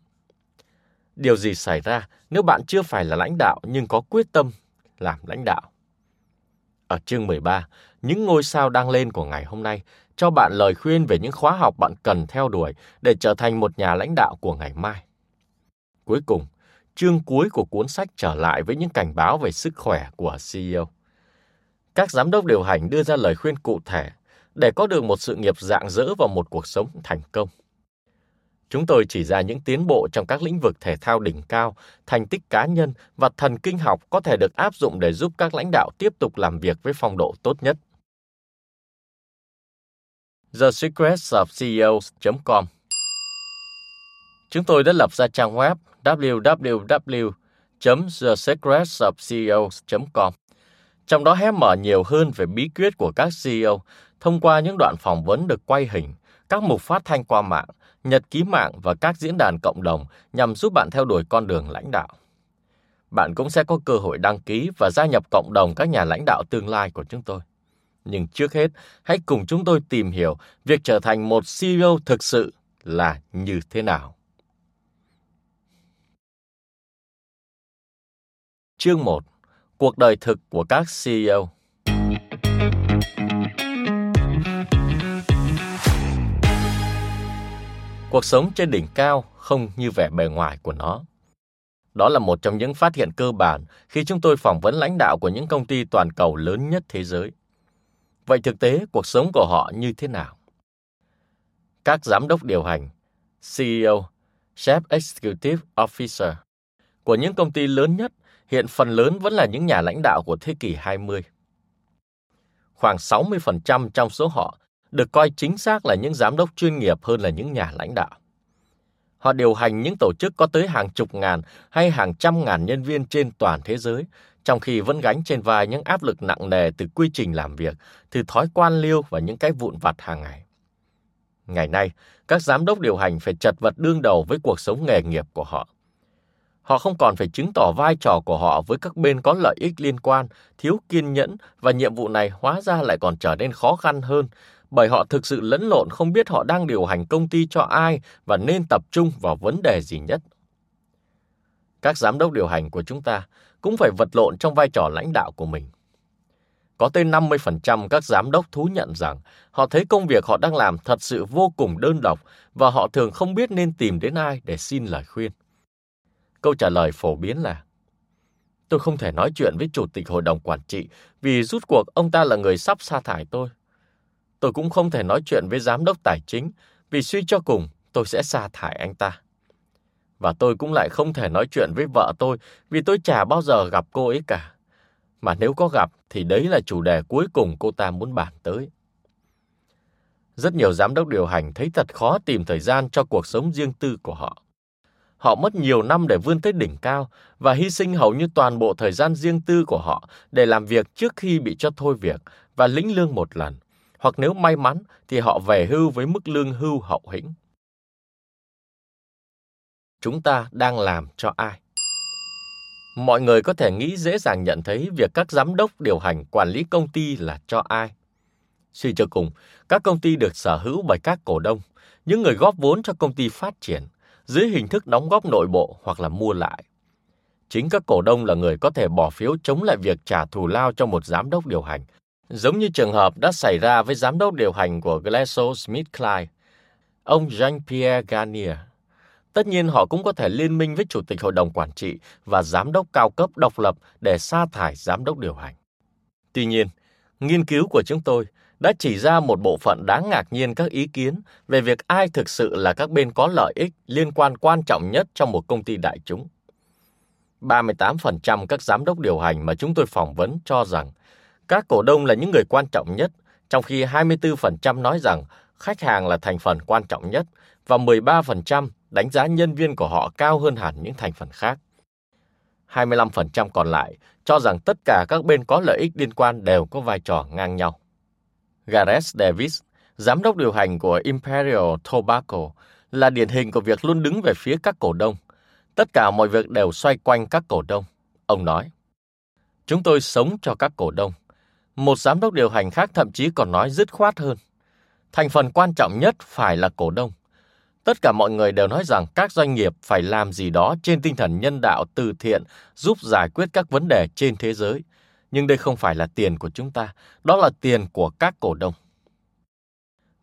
Điều gì xảy ra nếu bạn chưa phải là lãnh đạo nhưng có quyết tâm làm lãnh đạo? Ở chương 13, những ngôi sao đang lên của ngày hôm nay cho bạn lời khuyên về những khóa học bạn cần theo đuổi để trở thành một nhà lãnh đạo của ngày mai. Cuối cùng, chương cuối của cuốn sách trở lại với những cảnh báo về sức khỏe của CEO. Các giám đốc điều hành đưa ra lời khuyên cụ thể để có được một sự nghiệp dạng dỡ và một cuộc sống thành công. Chúng tôi chỉ ra những tiến bộ trong các lĩnh vực thể thao đỉnh cao, thành tích cá nhân và thần kinh học có thể được áp dụng để giúp các lãnh đạo tiếp tục làm việc với phong độ tốt nhất. The Secrets of CEOs.com Chúng tôi đã lập ra trang web www.thesecretsofceos.com. Trong đó hé mở nhiều hơn về bí quyết của các CEO thông qua những đoạn phỏng vấn được quay hình, các mục phát thanh qua mạng, nhật ký mạng và các diễn đàn cộng đồng nhằm giúp bạn theo đuổi con đường lãnh đạo. Bạn cũng sẽ có cơ hội đăng ký và gia nhập cộng đồng các nhà lãnh đạo tương lai của chúng tôi. Nhưng trước hết, hãy cùng chúng tôi tìm hiểu việc trở thành một CEO thực sự là như thế nào. Chương 1. Cuộc đời thực của các CEO Cuộc sống trên đỉnh cao không như vẻ bề ngoài của nó. Đó là một trong những phát hiện cơ bản khi chúng tôi phỏng vấn lãnh đạo của những công ty toàn cầu lớn nhất thế giới. Vậy thực tế cuộc sống của họ như thế nào? Các giám đốc điều hành, CEO, Chief Executive Officer của những công ty lớn nhất hiện phần lớn vẫn là những nhà lãnh đạo của thế kỷ 20. Khoảng 60% trong số họ được coi chính xác là những giám đốc chuyên nghiệp hơn là những nhà lãnh đạo. Họ điều hành những tổ chức có tới hàng chục ngàn hay hàng trăm ngàn nhân viên trên toàn thế giới, trong khi vẫn gánh trên vai những áp lực nặng nề từ quy trình làm việc, từ thói quan liêu và những cái vụn vặt hàng ngày. Ngày nay, các giám đốc điều hành phải chật vật đương đầu với cuộc sống nghề nghiệp của họ. Họ không còn phải chứng tỏ vai trò của họ với các bên có lợi ích liên quan, thiếu kiên nhẫn và nhiệm vụ này hóa ra lại còn trở nên khó khăn hơn bởi họ thực sự lẫn lộn không biết họ đang điều hành công ty cho ai và nên tập trung vào vấn đề gì nhất. Các giám đốc điều hành của chúng ta cũng phải vật lộn trong vai trò lãnh đạo của mình. Có tới 50% các giám đốc thú nhận rằng họ thấy công việc họ đang làm thật sự vô cùng đơn độc và họ thường không biết nên tìm đến ai để xin lời khuyên. Câu trả lời phổ biến là, Tôi không thể nói chuyện với chủ tịch hội đồng quản trị vì rút cuộc ông ta là người sắp sa thải tôi. Tôi cũng không thể nói chuyện với giám đốc tài chính vì suy cho cùng tôi sẽ sa thải anh ta. Và tôi cũng lại không thể nói chuyện với vợ tôi vì tôi chả bao giờ gặp cô ấy cả. Mà nếu có gặp thì đấy là chủ đề cuối cùng cô ta muốn bàn tới. Rất nhiều giám đốc điều hành thấy thật khó tìm thời gian cho cuộc sống riêng tư của họ. Họ mất nhiều năm để vươn tới đỉnh cao và hy sinh hầu như toàn bộ thời gian riêng tư của họ để làm việc trước khi bị cho thôi việc và lĩnh lương một lần hoặc nếu may mắn thì họ về hưu với mức lương hưu hậu hĩnh. Chúng ta đang làm cho ai? Mọi người có thể nghĩ dễ dàng nhận thấy việc các giám đốc điều hành quản lý công ty là cho ai. Suy cho cùng, các công ty được sở hữu bởi các cổ đông, những người góp vốn cho công ty phát triển, dưới hình thức đóng góp nội bộ hoặc là mua lại. Chính các cổ đông là người có thể bỏ phiếu chống lại việc trả thù lao cho một giám đốc điều hành Giống như trường hợp đã xảy ra với giám đốc điều hành của GlaxoSmithKline, ông Jean-Pierre Garnier. Tất nhiên họ cũng có thể liên minh với chủ tịch hội đồng quản trị và giám đốc cao cấp độc lập để sa thải giám đốc điều hành. Tuy nhiên, nghiên cứu của chúng tôi đã chỉ ra một bộ phận đáng ngạc nhiên các ý kiến về việc ai thực sự là các bên có lợi ích liên quan quan trọng nhất trong một công ty đại chúng. 38% các giám đốc điều hành mà chúng tôi phỏng vấn cho rằng các cổ đông là những người quan trọng nhất, trong khi 24% nói rằng khách hàng là thành phần quan trọng nhất và 13% đánh giá nhân viên của họ cao hơn hẳn những thành phần khác. 25% còn lại cho rằng tất cả các bên có lợi ích liên quan đều có vai trò ngang nhau. Gareth Davis, giám đốc điều hành của Imperial Tobacco, là điển hình của việc luôn đứng về phía các cổ đông. Tất cả mọi việc đều xoay quanh các cổ đông. Ông nói, Chúng tôi sống cho các cổ đông. Một giám đốc điều hành khác thậm chí còn nói dứt khoát hơn. Thành phần quan trọng nhất phải là cổ đông. Tất cả mọi người đều nói rằng các doanh nghiệp phải làm gì đó trên tinh thần nhân đạo từ thiện giúp giải quyết các vấn đề trên thế giới. Nhưng đây không phải là tiền của chúng ta, đó là tiền của các cổ đông.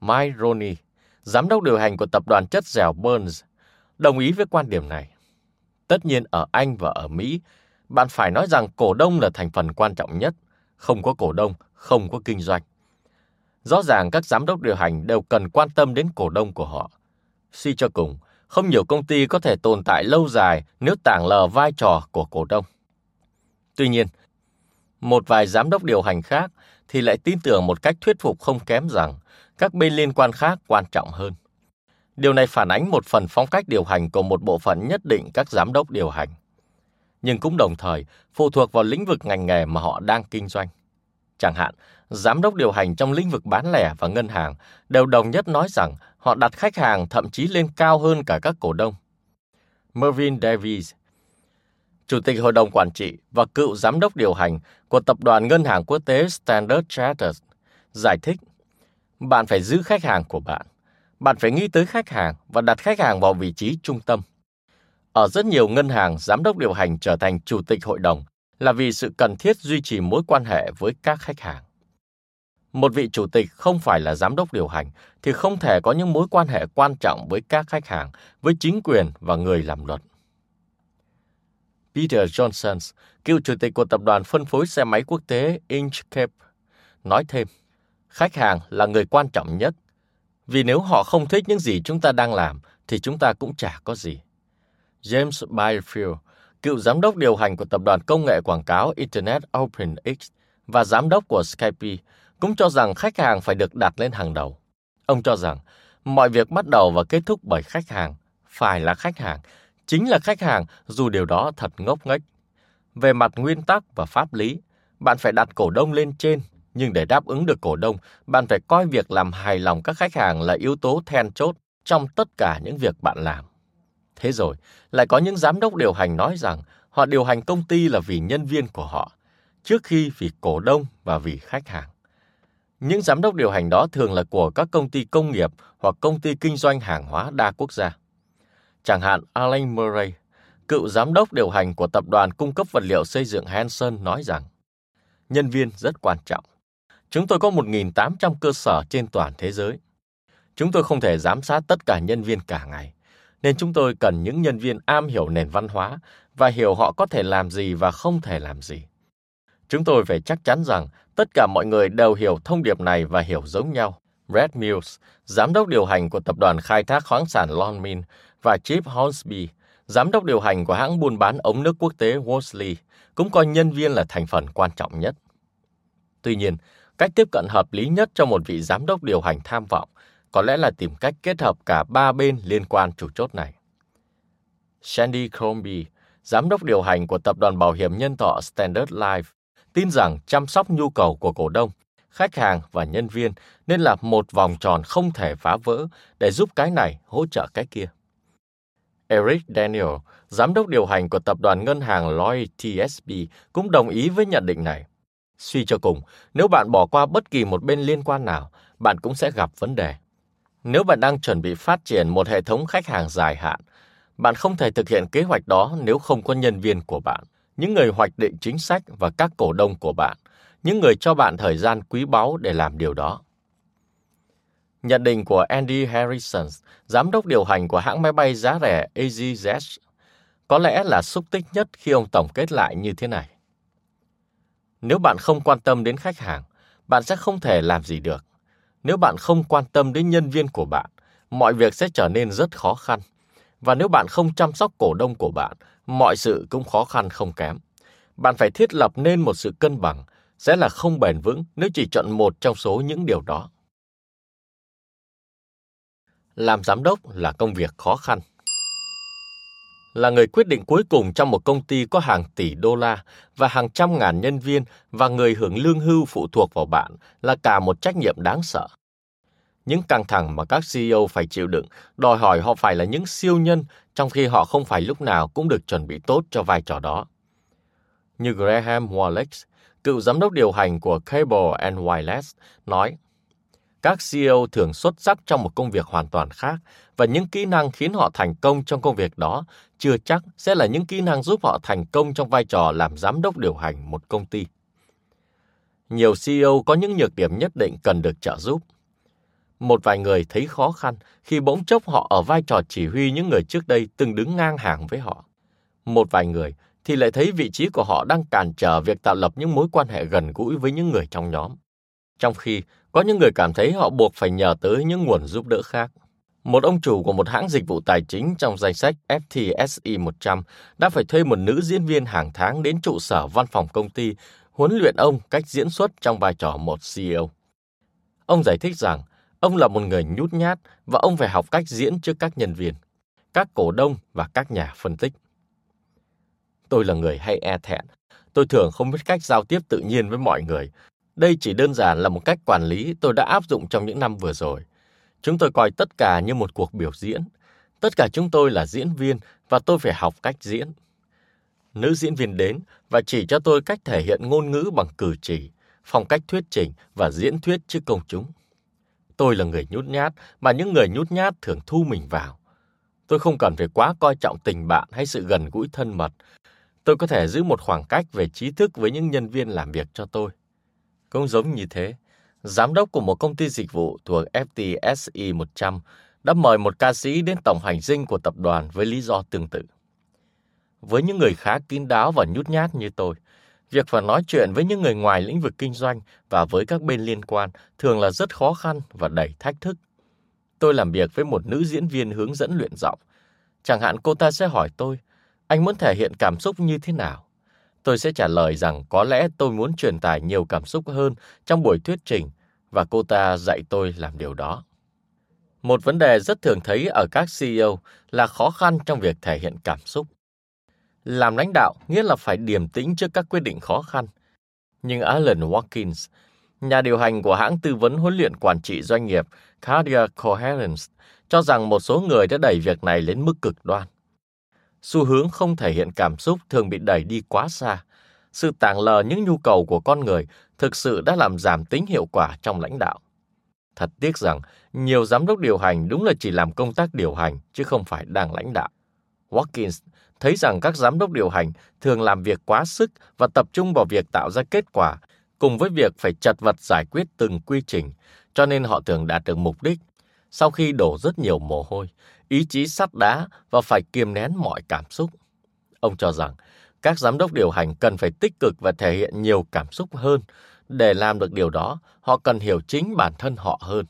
Mike Roney, giám đốc điều hành của tập đoàn chất dẻo Burns, đồng ý với quan điểm này. Tất nhiên ở Anh và ở Mỹ, bạn phải nói rằng cổ đông là thành phần quan trọng nhất, không có cổ đông, không có kinh doanh. Rõ ràng các giám đốc điều hành đều cần quan tâm đến cổ đông của họ. Suy cho cùng, không nhiều công ty có thể tồn tại lâu dài nếu tảng lờ vai trò của cổ đông. Tuy nhiên, một vài giám đốc điều hành khác thì lại tin tưởng một cách thuyết phục không kém rằng các bên liên quan khác quan trọng hơn. Điều này phản ánh một phần phong cách điều hành của một bộ phận nhất định các giám đốc điều hành. Nhưng cũng đồng thời phụ thuộc vào lĩnh vực ngành nghề mà họ đang kinh doanh. Chẳng hạn, giám đốc điều hành trong lĩnh vực bán lẻ và ngân hàng đều đồng nhất nói rằng họ đặt khách hàng thậm chí lên cao hơn cả các cổ đông. Mervyn Davies, Chủ tịch Hội đồng Quản trị và cựu giám đốc điều hành của Tập đoàn Ngân hàng Quốc tế Standard Chartered, giải thích, bạn phải giữ khách hàng của bạn. Bạn phải nghĩ tới khách hàng và đặt khách hàng vào vị trí trung tâm. Ở rất nhiều ngân hàng, giám đốc điều hành trở thành chủ tịch hội đồng là vì sự cần thiết duy trì mối quan hệ với các khách hàng. Một vị chủ tịch không phải là giám đốc điều hành thì không thể có những mối quan hệ quan trọng với các khách hàng, với chính quyền và người làm luật. Peter Johnson, cựu chủ tịch của tập đoàn phân phối xe máy quốc tế Inchcape, nói thêm, khách hàng là người quan trọng nhất, vì nếu họ không thích những gì chúng ta đang làm, thì chúng ta cũng chả có gì. James Byfield, cựu giám đốc điều hành của tập đoàn công nghệ quảng cáo Internet OpenX và giám đốc của Skype, cũng cho rằng khách hàng phải được đặt lên hàng đầu. Ông cho rằng mọi việc bắt đầu và kết thúc bởi khách hàng, phải là khách hàng, chính là khách hàng dù điều đó thật ngốc nghếch. Về mặt nguyên tắc và pháp lý, bạn phải đặt cổ đông lên trên, nhưng để đáp ứng được cổ đông, bạn phải coi việc làm hài lòng các khách hàng là yếu tố then chốt trong tất cả những việc bạn làm. Thế rồi, lại có những giám đốc điều hành nói rằng họ điều hành công ty là vì nhân viên của họ, trước khi vì cổ đông và vì khách hàng. Những giám đốc điều hành đó thường là của các công ty công nghiệp hoặc công ty kinh doanh hàng hóa đa quốc gia. Chẳng hạn Alan Murray, cựu giám đốc điều hành của tập đoàn cung cấp vật liệu xây dựng Hanson nói rằng, nhân viên rất quan trọng. Chúng tôi có 1.800 cơ sở trên toàn thế giới. Chúng tôi không thể giám sát tất cả nhân viên cả ngày, nên chúng tôi cần những nhân viên am hiểu nền văn hóa và hiểu họ có thể làm gì và không thể làm gì. Chúng tôi phải chắc chắn rằng tất cả mọi người đều hiểu thông điệp này và hiểu giống nhau. Brad Mills, giám đốc điều hành của tập đoàn khai thác khoáng sản Lonmin, và Chip Hornsby, giám đốc điều hành của hãng buôn bán ống nước quốc tế Worsley, cũng coi nhân viên là thành phần quan trọng nhất. Tuy nhiên, cách tiếp cận hợp lý nhất cho một vị giám đốc điều hành tham vọng có lẽ là tìm cách kết hợp cả ba bên liên quan chủ chốt này. Sandy Crombie, giám đốc điều hành của tập đoàn bảo hiểm nhân thọ Standard Life, tin rằng chăm sóc nhu cầu của cổ đông, khách hàng và nhân viên nên là một vòng tròn không thể phá vỡ để giúp cái này hỗ trợ cái kia. Eric Daniel, giám đốc điều hành của tập đoàn ngân hàng Lloyd TSB, cũng đồng ý với nhận định này. Suy cho cùng, nếu bạn bỏ qua bất kỳ một bên liên quan nào, bạn cũng sẽ gặp vấn đề. Nếu bạn đang chuẩn bị phát triển một hệ thống khách hàng dài hạn, bạn không thể thực hiện kế hoạch đó nếu không có nhân viên của bạn, những người hoạch định chính sách và các cổ đông của bạn, những người cho bạn thời gian quý báu để làm điều đó. Nhận định của Andy Harrison, giám đốc điều hành của hãng máy bay giá rẻ EasyJet, có lẽ là xúc tích nhất khi ông tổng kết lại như thế này. Nếu bạn không quan tâm đến khách hàng, bạn sẽ không thể làm gì được. Nếu bạn không quan tâm đến nhân viên của bạn, mọi việc sẽ trở nên rất khó khăn. Và nếu bạn không chăm sóc cổ đông của bạn, mọi sự cũng khó khăn không kém. Bạn phải thiết lập nên một sự cân bằng, sẽ là không bền vững nếu chỉ chọn một trong số những điều đó. Làm giám đốc là công việc khó khăn. Là người quyết định cuối cùng trong một công ty có hàng tỷ đô la và hàng trăm ngàn nhân viên và người hưởng lương hưu phụ thuộc vào bạn là cả một trách nhiệm đáng sợ. Những căng thẳng mà các CEO phải chịu đựng đòi hỏi họ phải là những siêu nhân trong khi họ không phải lúc nào cũng được chuẩn bị tốt cho vai trò đó. Như Graham Wallace, cựu giám đốc điều hành của Cable and Wireless, nói, các CEO thường xuất sắc trong một công việc hoàn toàn khác và những kỹ năng khiến họ thành công trong công việc đó chưa chắc sẽ là những kỹ năng giúp họ thành công trong vai trò làm giám đốc điều hành một công ty. Nhiều CEO có những nhược điểm nhất định cần được trợ giúp. Một vài người thấy khó khăn khi bỗng chốc họ ở vai trò chỉ huy những người trước đây từng đứng ngang hàng với họ. Một vài người thì lại thấy vị trí của họ đang cản trở việc tạo lập những mối quan hệ gần gũi với những người trong nhóm. Trong khi có những người cảm thấy họ buộc phải nhờ tới những nguồn giúp đỡ khác. Một ông chủ của một hãng dịch vụ tài chính trong danh sách FTSE 100 đã phải thuê một nữ diễn viên hàng tháng đến trụ sở văn phòng công ty huấn luyện ông cách diễn xuất trong vai trò một CEO. Ông giải thích rằng ông là một người nhút nhát và ông phải học cách diễn trước các nhân viên, các cổ đông và các nhà phân tích. Tôi là người hay e thẹn. Tôi thường không biết cách giao tiếp tự nhiên với mọi người. Đây chỉ đơn giản là một cách quản lý tôi đã áp dụng trong những năm vừa rồi. Chúng tôi coi tất cả như một cuộc biểu diễn. Tất cả chúng tôi là diễn viên và tôi phải học cách diễn. Nữ diễn viên đến và chỉ cho tôi cách thể hiện ngôn ngữ bằng cử chỉ, phong cách thuyết trình và diễn thuyết trước công chúng. Tôi là người nhút nhát mà những người nhút nhát thường thu mình vào. Tôi không cần phải quá coi trọng tình bạn hay sự gần gũi thân mật. Tôi có thể giữ một khoảng cách về trí thức với những nhân viên làm việc cho tôi. Cũng giống như thế, giám đốc của một công ty dịch vụ thuộc FTSE 100 đã mời một ca sĩ đến tổng hành dinh của tập đoàn với lý do tương tự. Với những người khá kín đáo và nhút nhát như tôi, việc phải nói chuyện với những người ngoài lĩnh vực kinh doanh và với các bên liên quan thường là rất khó khăn và đầy thách thức. Tôi làm việc với một nữ diễn viên hướng dẫn luyện giọng. Chẳng hạn cô ta sẽ hỏi tôi, anh muốn thể hiện cảm xúc như thế nào? Tôi sẽ trả lời rằng có lẽ tôi muốn truyền tải nhiều cảm xúc hơn trong buổi thuyết trình và cô ta dạy tôi làm điều đó. Một vấn đề rất thường thấy ở các CEO là khó khăn trong việc thể hiện cảm xúc. Làm lãnh đạo nghĩa là phải điềm tĩnh trước các quyết định khó khăn. Nhưng Alan Watkins, nhà điều hành của hãng tư vấn huấn luyện quản trị doanh nghiệp Cardia Coherence, cho rằng một số người đã đẩy việc này đến mức cực đoan. Xu hướng không thể hiện cảm xúc thường bị đẩy đi quá xa. Sự tàng lờ những nhu cầu của con người thực sự đã làm giảm tính hiệu quả trong lãnh đạo. Thật tiếc rằng, nhiều giám đốc điều hành đúng là chỉ làm công tác điều hành chứ không phải đang lãnh đạo. Watkins thấy rằng các giám đốc điều hành thường làm việc quá sức và tập trung vào việc tạo ra kết quả, cùng với việc phải chật vật giải quyết từng quy trình, cho nên họ thường đạt được mục đích. Sau khi đổ rất nhiều mồ hôi, ý chí sắt đá và phải kiềm nén mọi cảm xúc. Ông cho rằng các giám đốc điều hành cần phải tích cực và thể hiện nhiều cảm xúc hơn. Để làm được điều đó, họ cần hiểu chính bản thân họ hơn.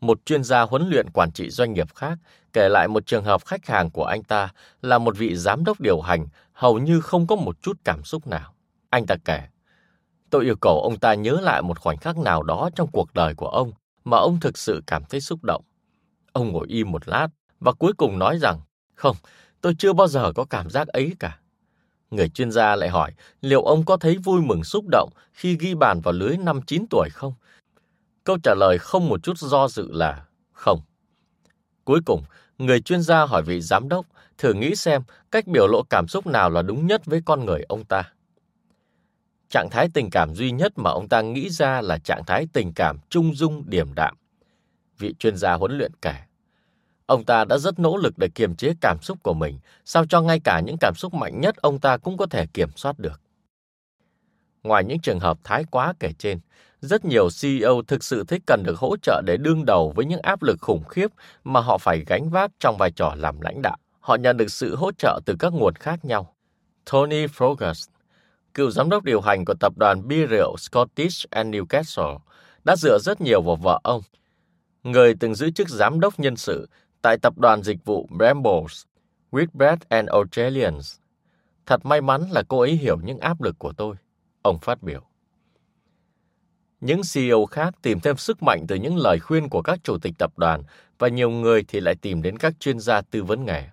Một chuyên gia huấn luyện quản trị doanh nghiệp khác kể lại một trường hợp khách hàng của anh ta là một vị giám đốc điều hành hầu như không có một chút cảm xúc nào. Anh ta kể, tôi yêu cầu ông ta nhớ lại một khoảnh khắc nào đó trong cuộc đời của ông mà ông thực sự cảm thấy xúc động. Ông ngồi im một lát và cuối cùng nói rằng, không, tôi chưa bao giờ có cảm giác ấy cả. Người chuyên gia lại hỏi liệu ông có thấy vui mừng xúc động khi ghi bàn vào lưới năm 9 tuổi không? Câu trả lời không một chút do dự là không. Cuối cùng, người chuyên gia hỏi vị giám đốc thử nghĩ xem cách biểu lộ cảm xúc nào là đúng nhất với con người ông ta. Trạng thái tình cảm duy nhất mà ông ta nghĩ ra là trạng thái tình cảm trung dung điềm đạm. Vị chuyên gia huấn luyện kể. Ông ta đã rất nỗ lực để kiềm chế cảm xúc của mình, sao cho ngay cả những cảm xúc mạnh nhất ông ta cũng có thể kiểm soát được. Ngoài những trường hợp thái quá kể trên, rất nhiều CEO thực sự thích cần được hỗ trợ để đương đầu với những áp lực khủng khiếp mà họ phải gánh vác trong vai trò làm lãnh đạo. Họ nhận được sự hỗ trợ từ các nguồn khác nhau. Tony Frogas, cựu giám đốc điều hành của tập đoàn bia rượu Scottish and Newcastle, đã dựa rất nhiều vào vợ ông, người từng giữ chức giám đốc nhân sự tại tập đoàn dịch vụ Brambles, Whitbread and australians Thật may mắn là cô ấy hiểu những áp lực của tôi, ông phát biểu. Những CEO khác tìm thêm sức mạnh từ những lời khuyên của các chủ tịch tập đoàn và nhiều người thì lại tìm đến các chuyên gia tư vấn nghề.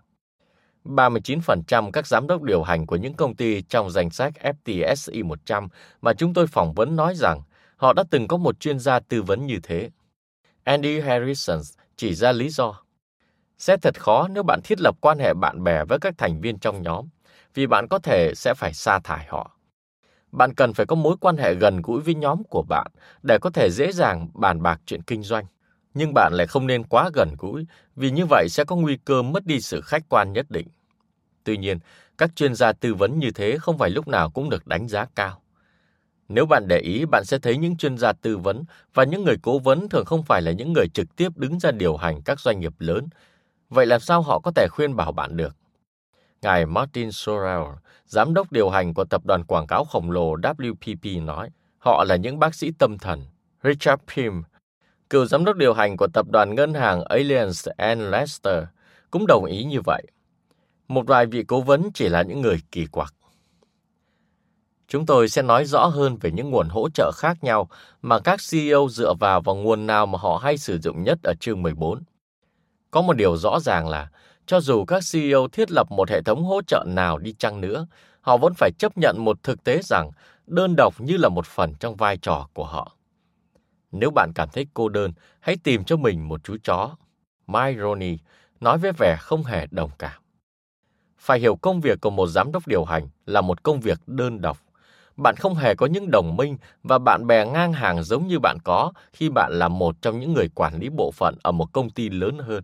39% các giám đốc điều hành của những công ty trong danh sách FTSE 100 mà chúng tôi phỏng vấn nói rằng họ đã từng có một chuyên gia tư vấn như thế. Andy Harrison chỉ ra lý do. Sẽ thật khó nếu bạn thiết lập quan hệ bạn bè với các thành viên trong nhóm, vì bạn có thể sẽ phải sa thải họ. Bạn cần phải có mối quan hệ gần gũi với nhóm của bạn để có thể dễ dàng bàn bạc chuyện kinh doanh. Nhưng bạn lại không nên quá gần gũi, vì như vậy sẽ có nguy cơ mất đi sự khách quan nhất định. Tuy nhiên, các chuyên gia tư vấn như thế không phải lúc nào cũng được đánh giá cao. Nếu bạn để ý, bạn sẽ thấy những chuyên gia tư vấn và những người cố vấn thường không phải là những người trực tiếp đứng ra điều hành các doanh nghiệp lớn. Vậy làm sao họ có thể khuyên bảo bạn được? Ngài Martin Sorrell, giám đốc điều hành của tập đoàn quảng cáo khổng lồ WPP nói, họ là những bác sĩ tâm thần. Richard Pym, cựu giám đốc điều hành của tập đoàn ngân hàng Allianz and Leicester, cũng đồng ý như vậy. Một vài vị cố vấn chỉ là những người kỳ quặc. Chúng tôi sẽ nói rõ hơn về những nguồn hỗ trợ khác nhau mà các CEO dựa vào và nguồn nào mà họ hay sử dụng nhất ở chương 14. Có một điều rõ ràng là, cho dù các CEO thiết lập một hệ thống hỗ trợ nào đi chăng nữa, họ vẫn phải chấp nhận một thực tế rằng đơn độc như là một phần trong vai trò của họ. Nếu bạn cảm thấy cô đơn, hãy tìm cho mình một chú chó. Mike Roney nói với vẻ không hề đồng cảm. Phải hiểu công việc của một giám đốc điều hành là một công việc đơn độc. Bạn không hề có những đồng minh và bạn bè ngang hàng giống như bạn có khi bạn là một trong những người quản lý bộ phận ở một công ty lớn hơn.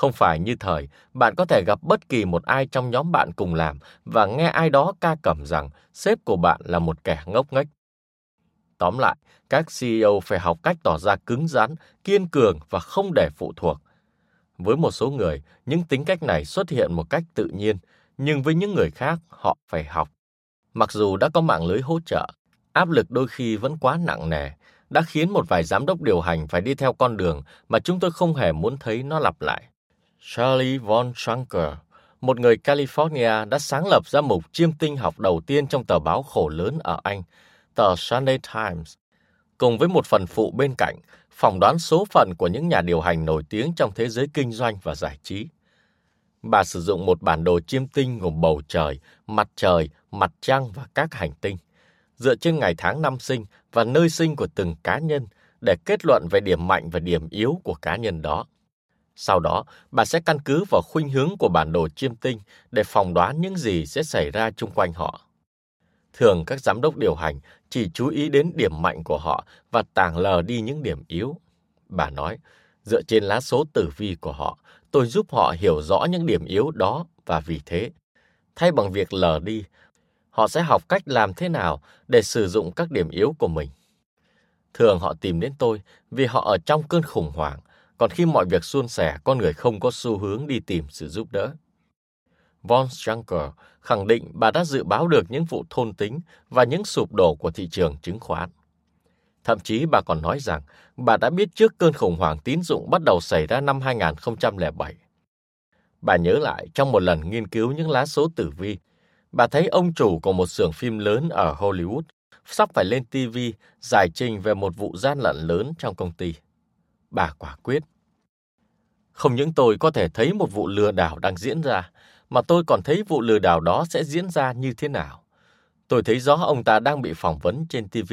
Không phải như thời, bạn có thể gặp bất kỳ một ai trong nhóm bạn cùng làm và nghe ai đó ca cẩm rằng sếp của bạn là một kẻ ngốc nghếch. Tóm lại, các CEO phải học cách tỏ ra cứng rắn, kiên cường và không để phụ thuộc. Với một số người, những tính cách này xuất hiện một cách tự nhiên, nhưng với những người khác, họ phải học. Mặc dù đã có mạng lưới hỗ trợ, áp lực đôi khi vẫn quá nặng nề, đã khiến một vài giám đốc điều hành phải đi theo con đường mà chúng tôi không hề muốn thấy nó lặp lại. Charlie von Schanker, một người California đã sáng lập ra mục chiêm tinh học đầu tiên trong tờ báo khổ lớn ở Anh, tờ Sunday Times, cùng với một phần phụ bên cạnh, phỏng đoán số phận của những nhà điều hành nổi tiếng trong thế giới kinh doanh và giải trí. Bà sử dụng một bản đồ chiêm tinh gồm bầu trời, mặt trời, mặt trăng và các hành tinh, dựa trên ngày tháng năm sinh và nơi sinh của từng cá nhân để kết luận về điểm mạnh và điểm yếu của cá nhân đó. Sau đó, bà sẽ căn cứ vào khuynh hướng của bản đồ chiêm tinh để phòng đoán những gì sẽ xảy ra chung quanh họ. Thường các giám đốc điều hành chỉ chú ý đến điểm mạnh của họ và tàng lờ đi những điểm yếu. Bà nói, dựa trên lá số tử vi của họ, tôi giúp họ hiểu rõ những điểm yếu đó và vì thế, thay bằng việc lờ đi, họ sẽ học cách làm thế nào để sử dụng các điểm yếu của mình. Thường họ tìm đến tôi vì họ ở trong cơn khủng hoảng, còn khi mọi việc suôn sẻ, con người không có xu hướng đi tìm sự giúp đỡ. Von Schanker khẳng định bà đã dự báo được những vụ thôn tính và những sụp đổ của thị trường chứng khoán. Thậm chí bà còn nói rằng bà đã biết trước cơn khủng hoảng tín dụng bắt đầu xảy ra năm 2007. Bà nhớ lại trong một lần nghiên cứu những lá số tử vi, bà thấy ông chủ của một xưởng phim lớn ở Hollywood sắp phải lên TV giải trình về một vụ gian lận lớn trong công ty. Bà quả quyết. Không những tôi có thể thấy một vụ lừa đảo đang diễn ra, mà tôi còn thấy vụ lừa đảo đó sẽ diễn ra như thế nào. Tôi thấy rõ ông ta đang bị phỏng vấn trên TV,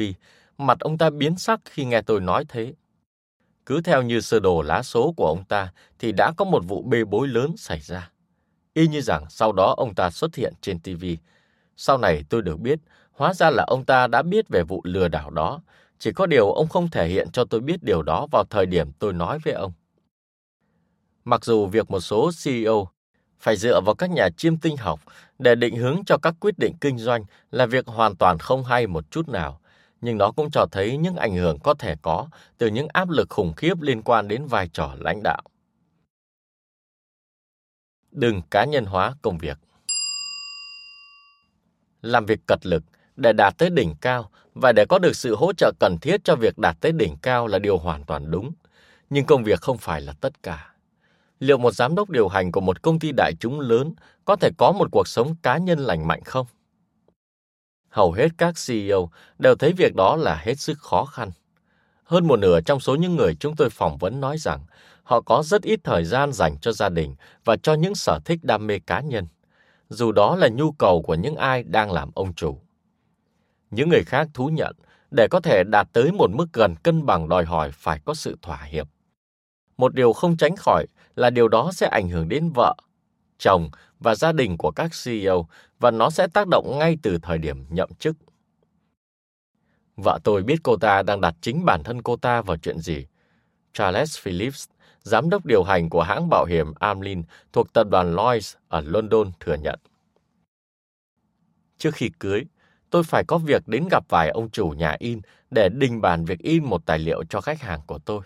mặt ông ta biến sắc khi nghe tôi nói thế. Cứ theo như sơ đồ lá số của ông ta thì đã có một vụ bê bối lớn xảy ra. Y như rằng sau đó ông ta xuất hiện trên TV. Sau này tôi được biết, hóa ra là ông ta đã biết về vụ lừa đảo đó, chỉ có điều ông không thể hiện cho tôi biết điều đó vào thời điểm tôi nói với ông. Mặc dù việc một số CEO phải dựa vào các nhà chiêm tinh học để định hướng cho các quyết định kinh doanh là việc hoàn toàn không hay một chút nào, nhưng nó cũng cho thấy những ảnh hưởng có thể có từ những áp lực khủng khiếp liên quan đến vai trò lãnh đạo. Đừng cá nhân hóa công việc. Làm việc cật lực để đạt tới đỉnh cao và để có được sự hỗ trợ cần thiết cho việc đạt tới đỉnh cao là điều hoàn toàn đúng, nhưng công việc không phải là tất cả liệu một giám đốc điều hành của một công ty đại chúng lớn có thể có một cuộc sống cá nhân lành mạnh không? Hầu hết các CEO đều thấy việc đó là hết sức khó khăn. Hơn một nửa trong số những người chúng tôi phỏng vấn nói rằng họ có rất ít thời gian dành cho gia đình và cho những sở thích đam mê cá nhân, dù đó là nhu cầu của những ai đang làm ông chủ. Những người khác thú nhận, để có thể đạt tới một mức gần cân bằng đòi hỏi phải có sự thỏa hiệp. Một điều không tránh khỏi là điều đó sẽ ảnh hưởng đến vợ, chồng và gia đình của các CEO và nó sẽ tác động ngay từ thời điểm nhậm chức. Vợ tôi biết cô ta đang đặt chính bản thân cô ta vào chuyện gì. Charles Phillips, giám đốc điều hành của hãng bảo hiểm Amlin thuộc tập đoàn Lloyds ở London thừa nhận. Trước khi cưới, tôi phải có việc đến gặp vài ông chủ nhà in để đình bàn việc in một tài liệu cho khách hàng của tôi.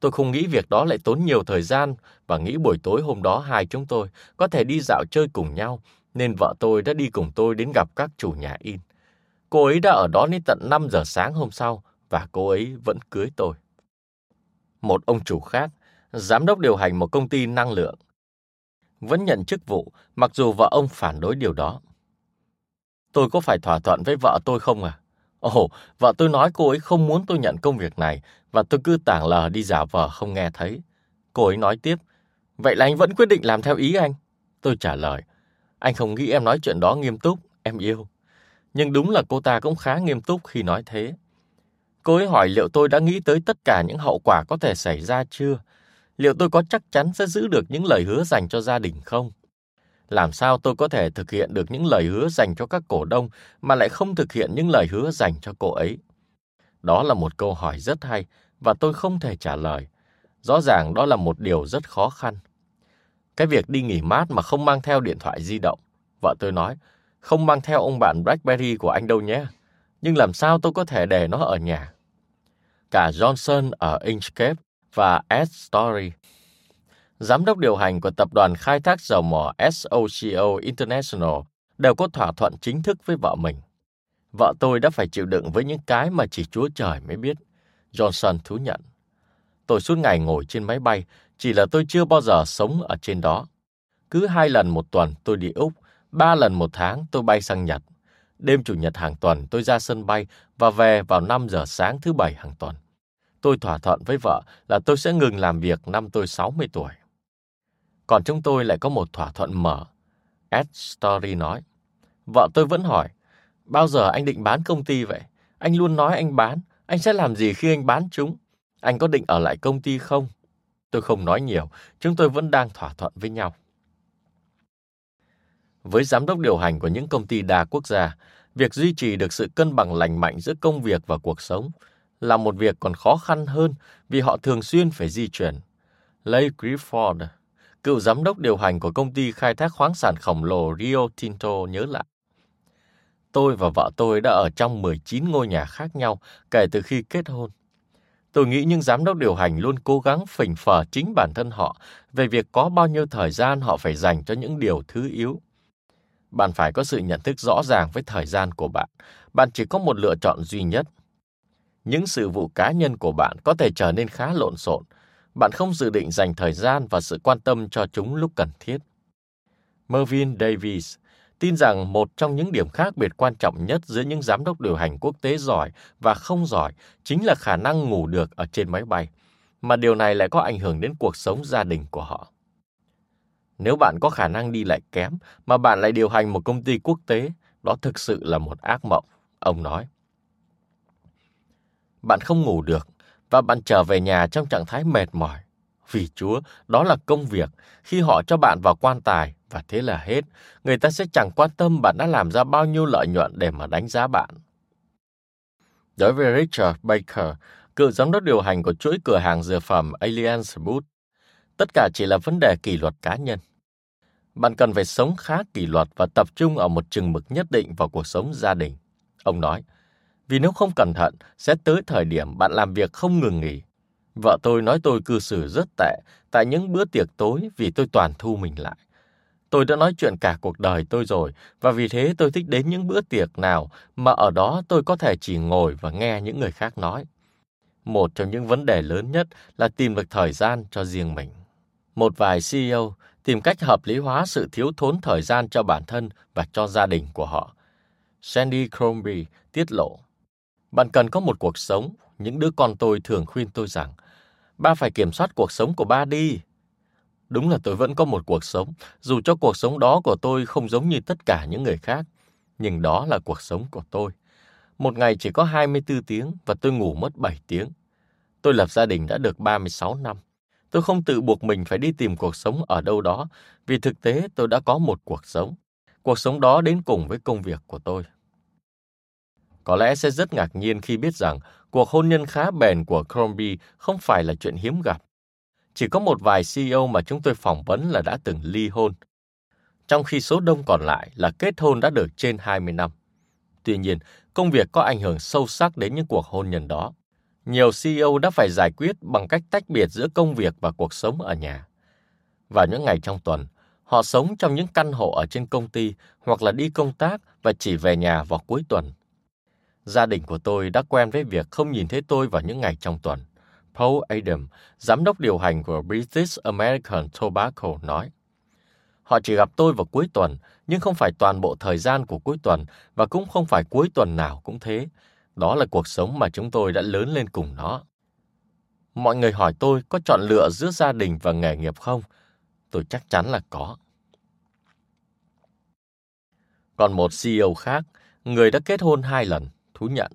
Tôi không nghĩ việc đó lại tốn nhiều thời gian và nghĩ buổi tối hôm đó hai chúng tôi có thể đi dạo chơi cùng nhau, nên vợ tôi đã đi cùng tôi đến gặp các chủ nhà in. Cô ấy đã ở đó đến tận 5 giờ sáng hôm sau và cô ấy vẫn cưới tôi. Một ông chủ khác, giám đốc điều hành một công ty năng lượng, vẫn nhận chức vụ mặc dù vợ ông phản đối điều đó. Tôi có phải thỏa thuận với vợ tôi không à? Ồ, vợ tôi nói cô ấy không muốn tôi nhận công việc này và tôi cứ tảng lờ đi giả vờ không nghe thấy. Cô ấy nói tiếp, vậy là anh vẫn quyết định làm theo ý anh? Tôi trả lời, anh không nghĩ em nói chuyện đó nghiêm túc, em yêu. Nhưng đúng là cô ta cũng khá nghiêm túc khi nói thế. Cô ấy hỏi liệu tôi đã nghĩ tới tất cả những hậu quả có thể xảy ra chưa? Liệu tôi có chắc chắn sẽ giữ được những lời hứa dành cho gia đình không? Làm sao tôi có thể thực hiện được những lời hứa dành cho các cổ đông mà lại không thực hiện những lời hứa dành cho cô ấy? Đó là một câu hỏi rất hay và tôi không thể trả lời. Rõ ràng đó là một điều rất khó khăn. Cái việc đi nghỉ mát mà không mang theo điện thoại di động. Vợ tôi nói, không mang theo ông bạn BlackBerry của anh đâu nhé. Nhưng làm sao tôi có thể để nó ở nhà? Cả Johnson ở Inchcape và Ed Story giám đốc điều hành của tập đoàn khai thác dầu mỏ SOCO International đều có thỏa thuận chính thức với vợ mình. Vợ tôi đã phải chịu đựng với những cái mà chỉ Chúa Trời mới biết. Johnson thú nhận. Tôi suốt ngày ngồi trên máy bay, chỉ là tôi chưa bao giờ sống ở trên đó. Cứ hai lần một tuần tôi đi Úc, ba lần một tháng tôi bay sang Nhật. Đêm Chủ nhật hàng tuần tôi ra sân bay và về vào 5 giờ sáng thứ bảy hàng tuần. Tôi thỏa thuận với vợ là tôi sẽ ngừng làm việc năm tôi 60 tuổi. Còn chúng tôi lại có một thỏa thuận mở. Ed Story nói. Vợ tôi vẫn hỏi, bao giờ anh định bán công ty vậy? Anh luôn nói anh bán, anh sẽ làm gì khi anh bán chúng? Anh có định ở lại công ty không? Tôi không nói nhiều, chúng tôi vẫn đang thỏa thuận với nhau. Với giám đốc điều hành của những công ty đa quốc gia, việc duy trì được sự cân bằng lành mạnh giữa công việc và cuộc sống là một việc còn khó khăn hơn vì họ thường xuyên phải di chuyển. Leigh Grifford, cựu giám đốc điều hành của công ty khai thác khoáng sản khổng lồ Rio Tinto nhớ lại. Tôi và vợ tôi đã ở trong 19 ngôi nhà khác nhau kể từ khi kết hôn. Tôi nghĩ những giám đốc điều hành luôn cố gắng phỉnh phờ chính bản thân họ về việc có bao nhiêu thời gian họ phải dành cho những điều thứ yếu. Bạn phải có sự nhận thức rõ ràng với thời gian của bạn. Bạn chỉ có một lựa chọn duy nhất. Những sự vụ cá nhân của bạn có thể trở nên khá lộn xộn, bạn không dự định dành thời gian và sự quan tâm cho chúng lúc cần thiết. Mervyn Davis tin rằng một trong những điểm khác biệt quan trọng nhất giữa những giám đốc điều hành quốc tế giỏi và không giỏi chính là khả năng ngủ được ở trên máy bay, mà điều này lại có ảnh hưởng đến cuộc sống gia đình của họ. Nếu bạn có khả năng đi lại kém mà bạn lại điều hành một công ty quốc tế, đó thực sự là một ác mộng, ông nói. Bạn không ngủ được và bạn trở về nhà trong trạng thái mệt mỏi. Vì Chúa, đó là công việc. Khi họ cho bạn vào quan tài, và thế là hết, người ta sẽ chẳng quan tâm bạn đã làm ra bao nhiêu lợi nhuận để mà đánh giá bạn. Đối với Richard Baker, cựu giám đốc điều hành của chuỗi cửa hàng dược phẩm Alliance Boot, tất cả chỉ là vấn đề kỷ luật cá nhân. Bạn cần phải sống khá kỷ luật và tập trung ở một chừng mực nhất định vào cuộc sống gia đình. Ông nói, vì nếu không cẩn thận, sẽ tới thời điểm bạn làm việc không ngừng nghỉ. Vợ tôi nói tôi cư xử rất tệ tại những bữa tiệc tối vì tôi toàn thu mình lại. Tôi đã nói chuyện cả cuộc đời tôi rồi, và vì thế tôi thích đến những bữa tiệc nào mà ở đó tôi có thể chỉ ngồi và nghe những người khác nói. Một trong những vấn đề lớn nhất là tìm được thời gian cho riêng mình. Một vài CEO tìm cách hợp lý hóa sự thiếu thốn thời gian cho bản thân và cho gia đình của họ. Sandy Crombie tiết lộ bạn cần có một cuộc sống. Những đứa con tôi thường khuyên tôi rằng, ba phải kiểm soát cuộc sống của ba đi. Đúng là tôi vẫn có một cuộc sống, dù cho cuộc sống đó của tôi không giống như tất cả những người khác. Nhưng đó là cuộc sống của tôi. Một ngày chỉ có 24 tiếng và tôi ngủ mất 7 tiếng. Tôi lập gia đình đã được 36 năm. Tôi không tự buộc mình phải đi tìm cuộc sống ở đâu đó, vì thực tế tôi đã có một cuộc sống. Cuộc sống đó đến cùng với công việc của tôi có lẽ sẽ rất ngạc nhiên khi biết rằng cuộc hôn nhân khá bền của Crombie không phải là chuyện hiếm gặp. Chỉ có một vài CEO mà chúng tôi phỏng vấn là đã từng ly hôn, trong khi số đông còn lại là kết hôn đã được trên 20 năm. Tuy nhiên, công việc có ảnh hưởng sâu sắc đến những cuộc hôn nhân đó. Nhiều CEO đã phải giải quyết bằng cách tách biệt giữa công việc và cuộc sống ở nhà. Vào những ngày trong tuần, họ sống trong những căn hộ ở trên công ty hoặc là đi công tác và chỉ về nhà vào cuối tuần. Gia đình của tôi đã quen với việc không nhìn thấy tôi vào những ngày trong tuần. Paul Adam, giám đốc điều hành của British American Tobacco nói. Họ chỉ gặp tôi vào cuối tuần, nhưng không phải toàn bộ thời gian của cuối tuần và cũng không phải cuối tuần nào cũng thế. Đó là cuộc sống mà chúng tôi đã lớn lên cùng nó. Mọi người hỏi tôi có chọn lựa giữa gia đình và nghề nghiệp không? Tôi chắc chắn là có. Còn một CEO khác, người đã kết hôn hai lần, thú nhận.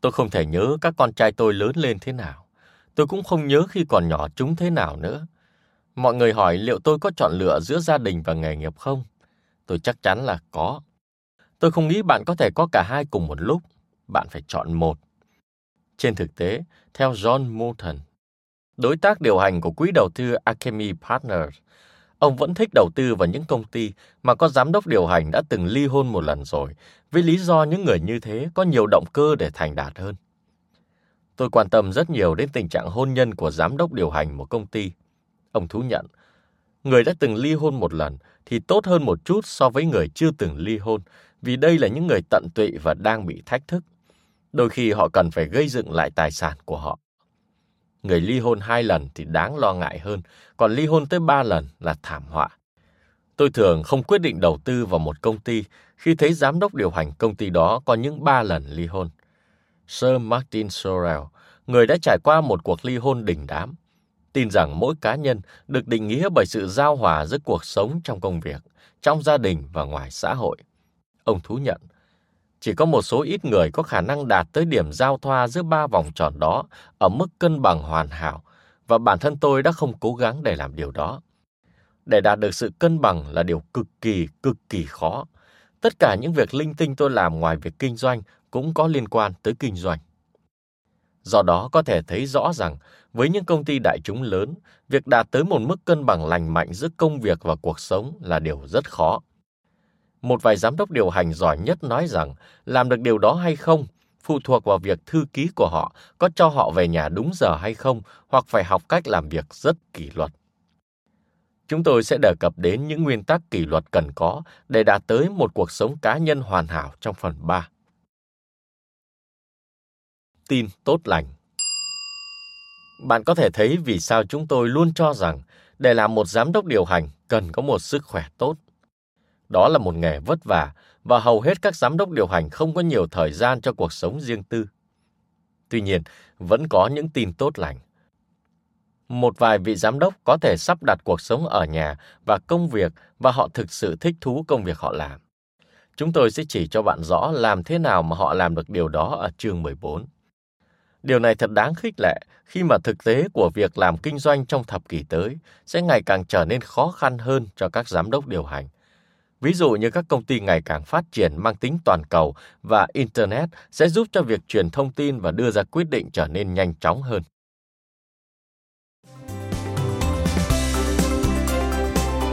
Tôi không thể nhớ các con trai tôi lớn lên thế nào. Tôi cũng không nhớ khi còn nhỏ chúng thế nào nữa. Mọi người hỏi liệu tôi có chọn lựa giữa gia đình và nghề nghiệp không? Tôi chắc chắn là có. Tôi không nghĩ bạn có thể có cả hai cùng một lúc. Bạn phải chọn một. Trên thực tế, theo John Moulton, đối tác điều hành của quỹ đầu tư Alchemy Partners, ông vẫn thích đầu tư vào những công ty mà có giám đốc điều hành đã từng ly hôn một lần rồi, với lý do những người như thế có nhiều động cơ để thành đạt hơn. Tôi quan tâm rất nhiều đến tình trạng hôn nhân của giám đốc điều hành một công ty. Ông thú nhận, người đã từng ly hôn một lần thì tốt hơn một chút so với người chưa từng ly hôn, vì đây là những người tận tụy và đang bị thách thức. Đôi khi họ cần phải gây dựng lại tài sản của họ. Người ly hôn hai lần thì đáng lo ngại hơn, còn ly hôn tới ba lần là thảm họa. Tôi thường không quyết định đầu tư vào một công ty khi thấy giám đốc điều hành công ty đó có những ba lần ly hôn. Sir Martin Sorrell, người đã trải qua một cuộc ly hôn đỉnh đám, tin rằng mỗi cá nhân được định nghĩa bởi sự giao hòa giữa cuộc sống trong công việc, trong gia đình và ngoài xã hội. Ông thú nhận, chỉ có một số ít người có khả năng đạt tới điểm giao thoa giữa ba vòng tròn đó ở mức cân bằng hoàn hảo, và bản thân tôi đã không cố gắng để làm điều đó. Để đạt được sự cân bằng là điều cực kỳ, cực kỳ khó. Tất cả những việc linh tinh tôi làm ngoài việc kinh doanh cũng có liên quan tới kinh doanh. Do đó có thể thấy rõ rằng với những công ty đại chúng lớn, việc đạt tới một mức cân bằng lành mạnh giữa công việc và cuộc sống là điều rất khó. Một vài giám đốc điều hành giỏi nhất nói rằng, làm được điều đó hay không, phụ thuộc vào việc thư ký của họ có cho họ về nhà đúng giờ hay không, hoặc phải học cách làm việc rất kỷ luật. Chúng tôi sẽ đề cập đến những nguyên tắc kỷ luật cần có để đạt tới một cuộc sống cá nhân hoàn hảo trong phần 3. Tin tốt lành Bạn có thể thấy vì sao chúng tôi luôn cho rằng để làm một giám đốc điều hành cần có một sức khỏe tốt. Đó là một nghề vất vả và hầu hết các giám đốc điều hành không có nhiều thời gian cho cuộc sống riêng tư. Tuy nhiên, vẫn có những tin tốt lành. Một vài vị giám đốc có thể sắp đặt cuộc sống ở nhà và công việc và họ thực sự thích thú công việc họ làm. Chúng tôi sẽ chỉ cho bạn rõ làm thế nào mà họ làm được điều đó ở chương 14. Điều này thật đáng khích lệ khi mà thực tế của việc làm kinh doanh trong thập kỷ tới sẽ ngày càng trở nên khó khăn hơn cho các giám đốc điều hành. Ví dụ như các công ty ngày càng phát triển mang tính toàn cầu và Internet sẽ giúp cho việc truyền thông tin và đưa ra quyết định trở nên nhanh chóng hơn.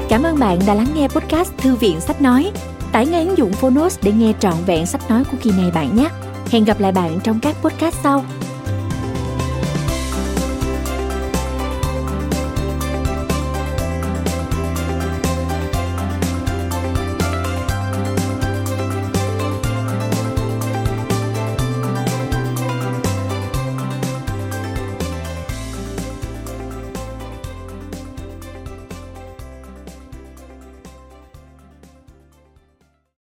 Cảm ơn bạn đã lắng nghe podcast Thư viện Sách Nói. Tải ngay ứng dụng Phonos để nghe trọn vẹn sách nói của kỳ này bạn nhé. Hẹn gặp lại bạn trong các podcast sau.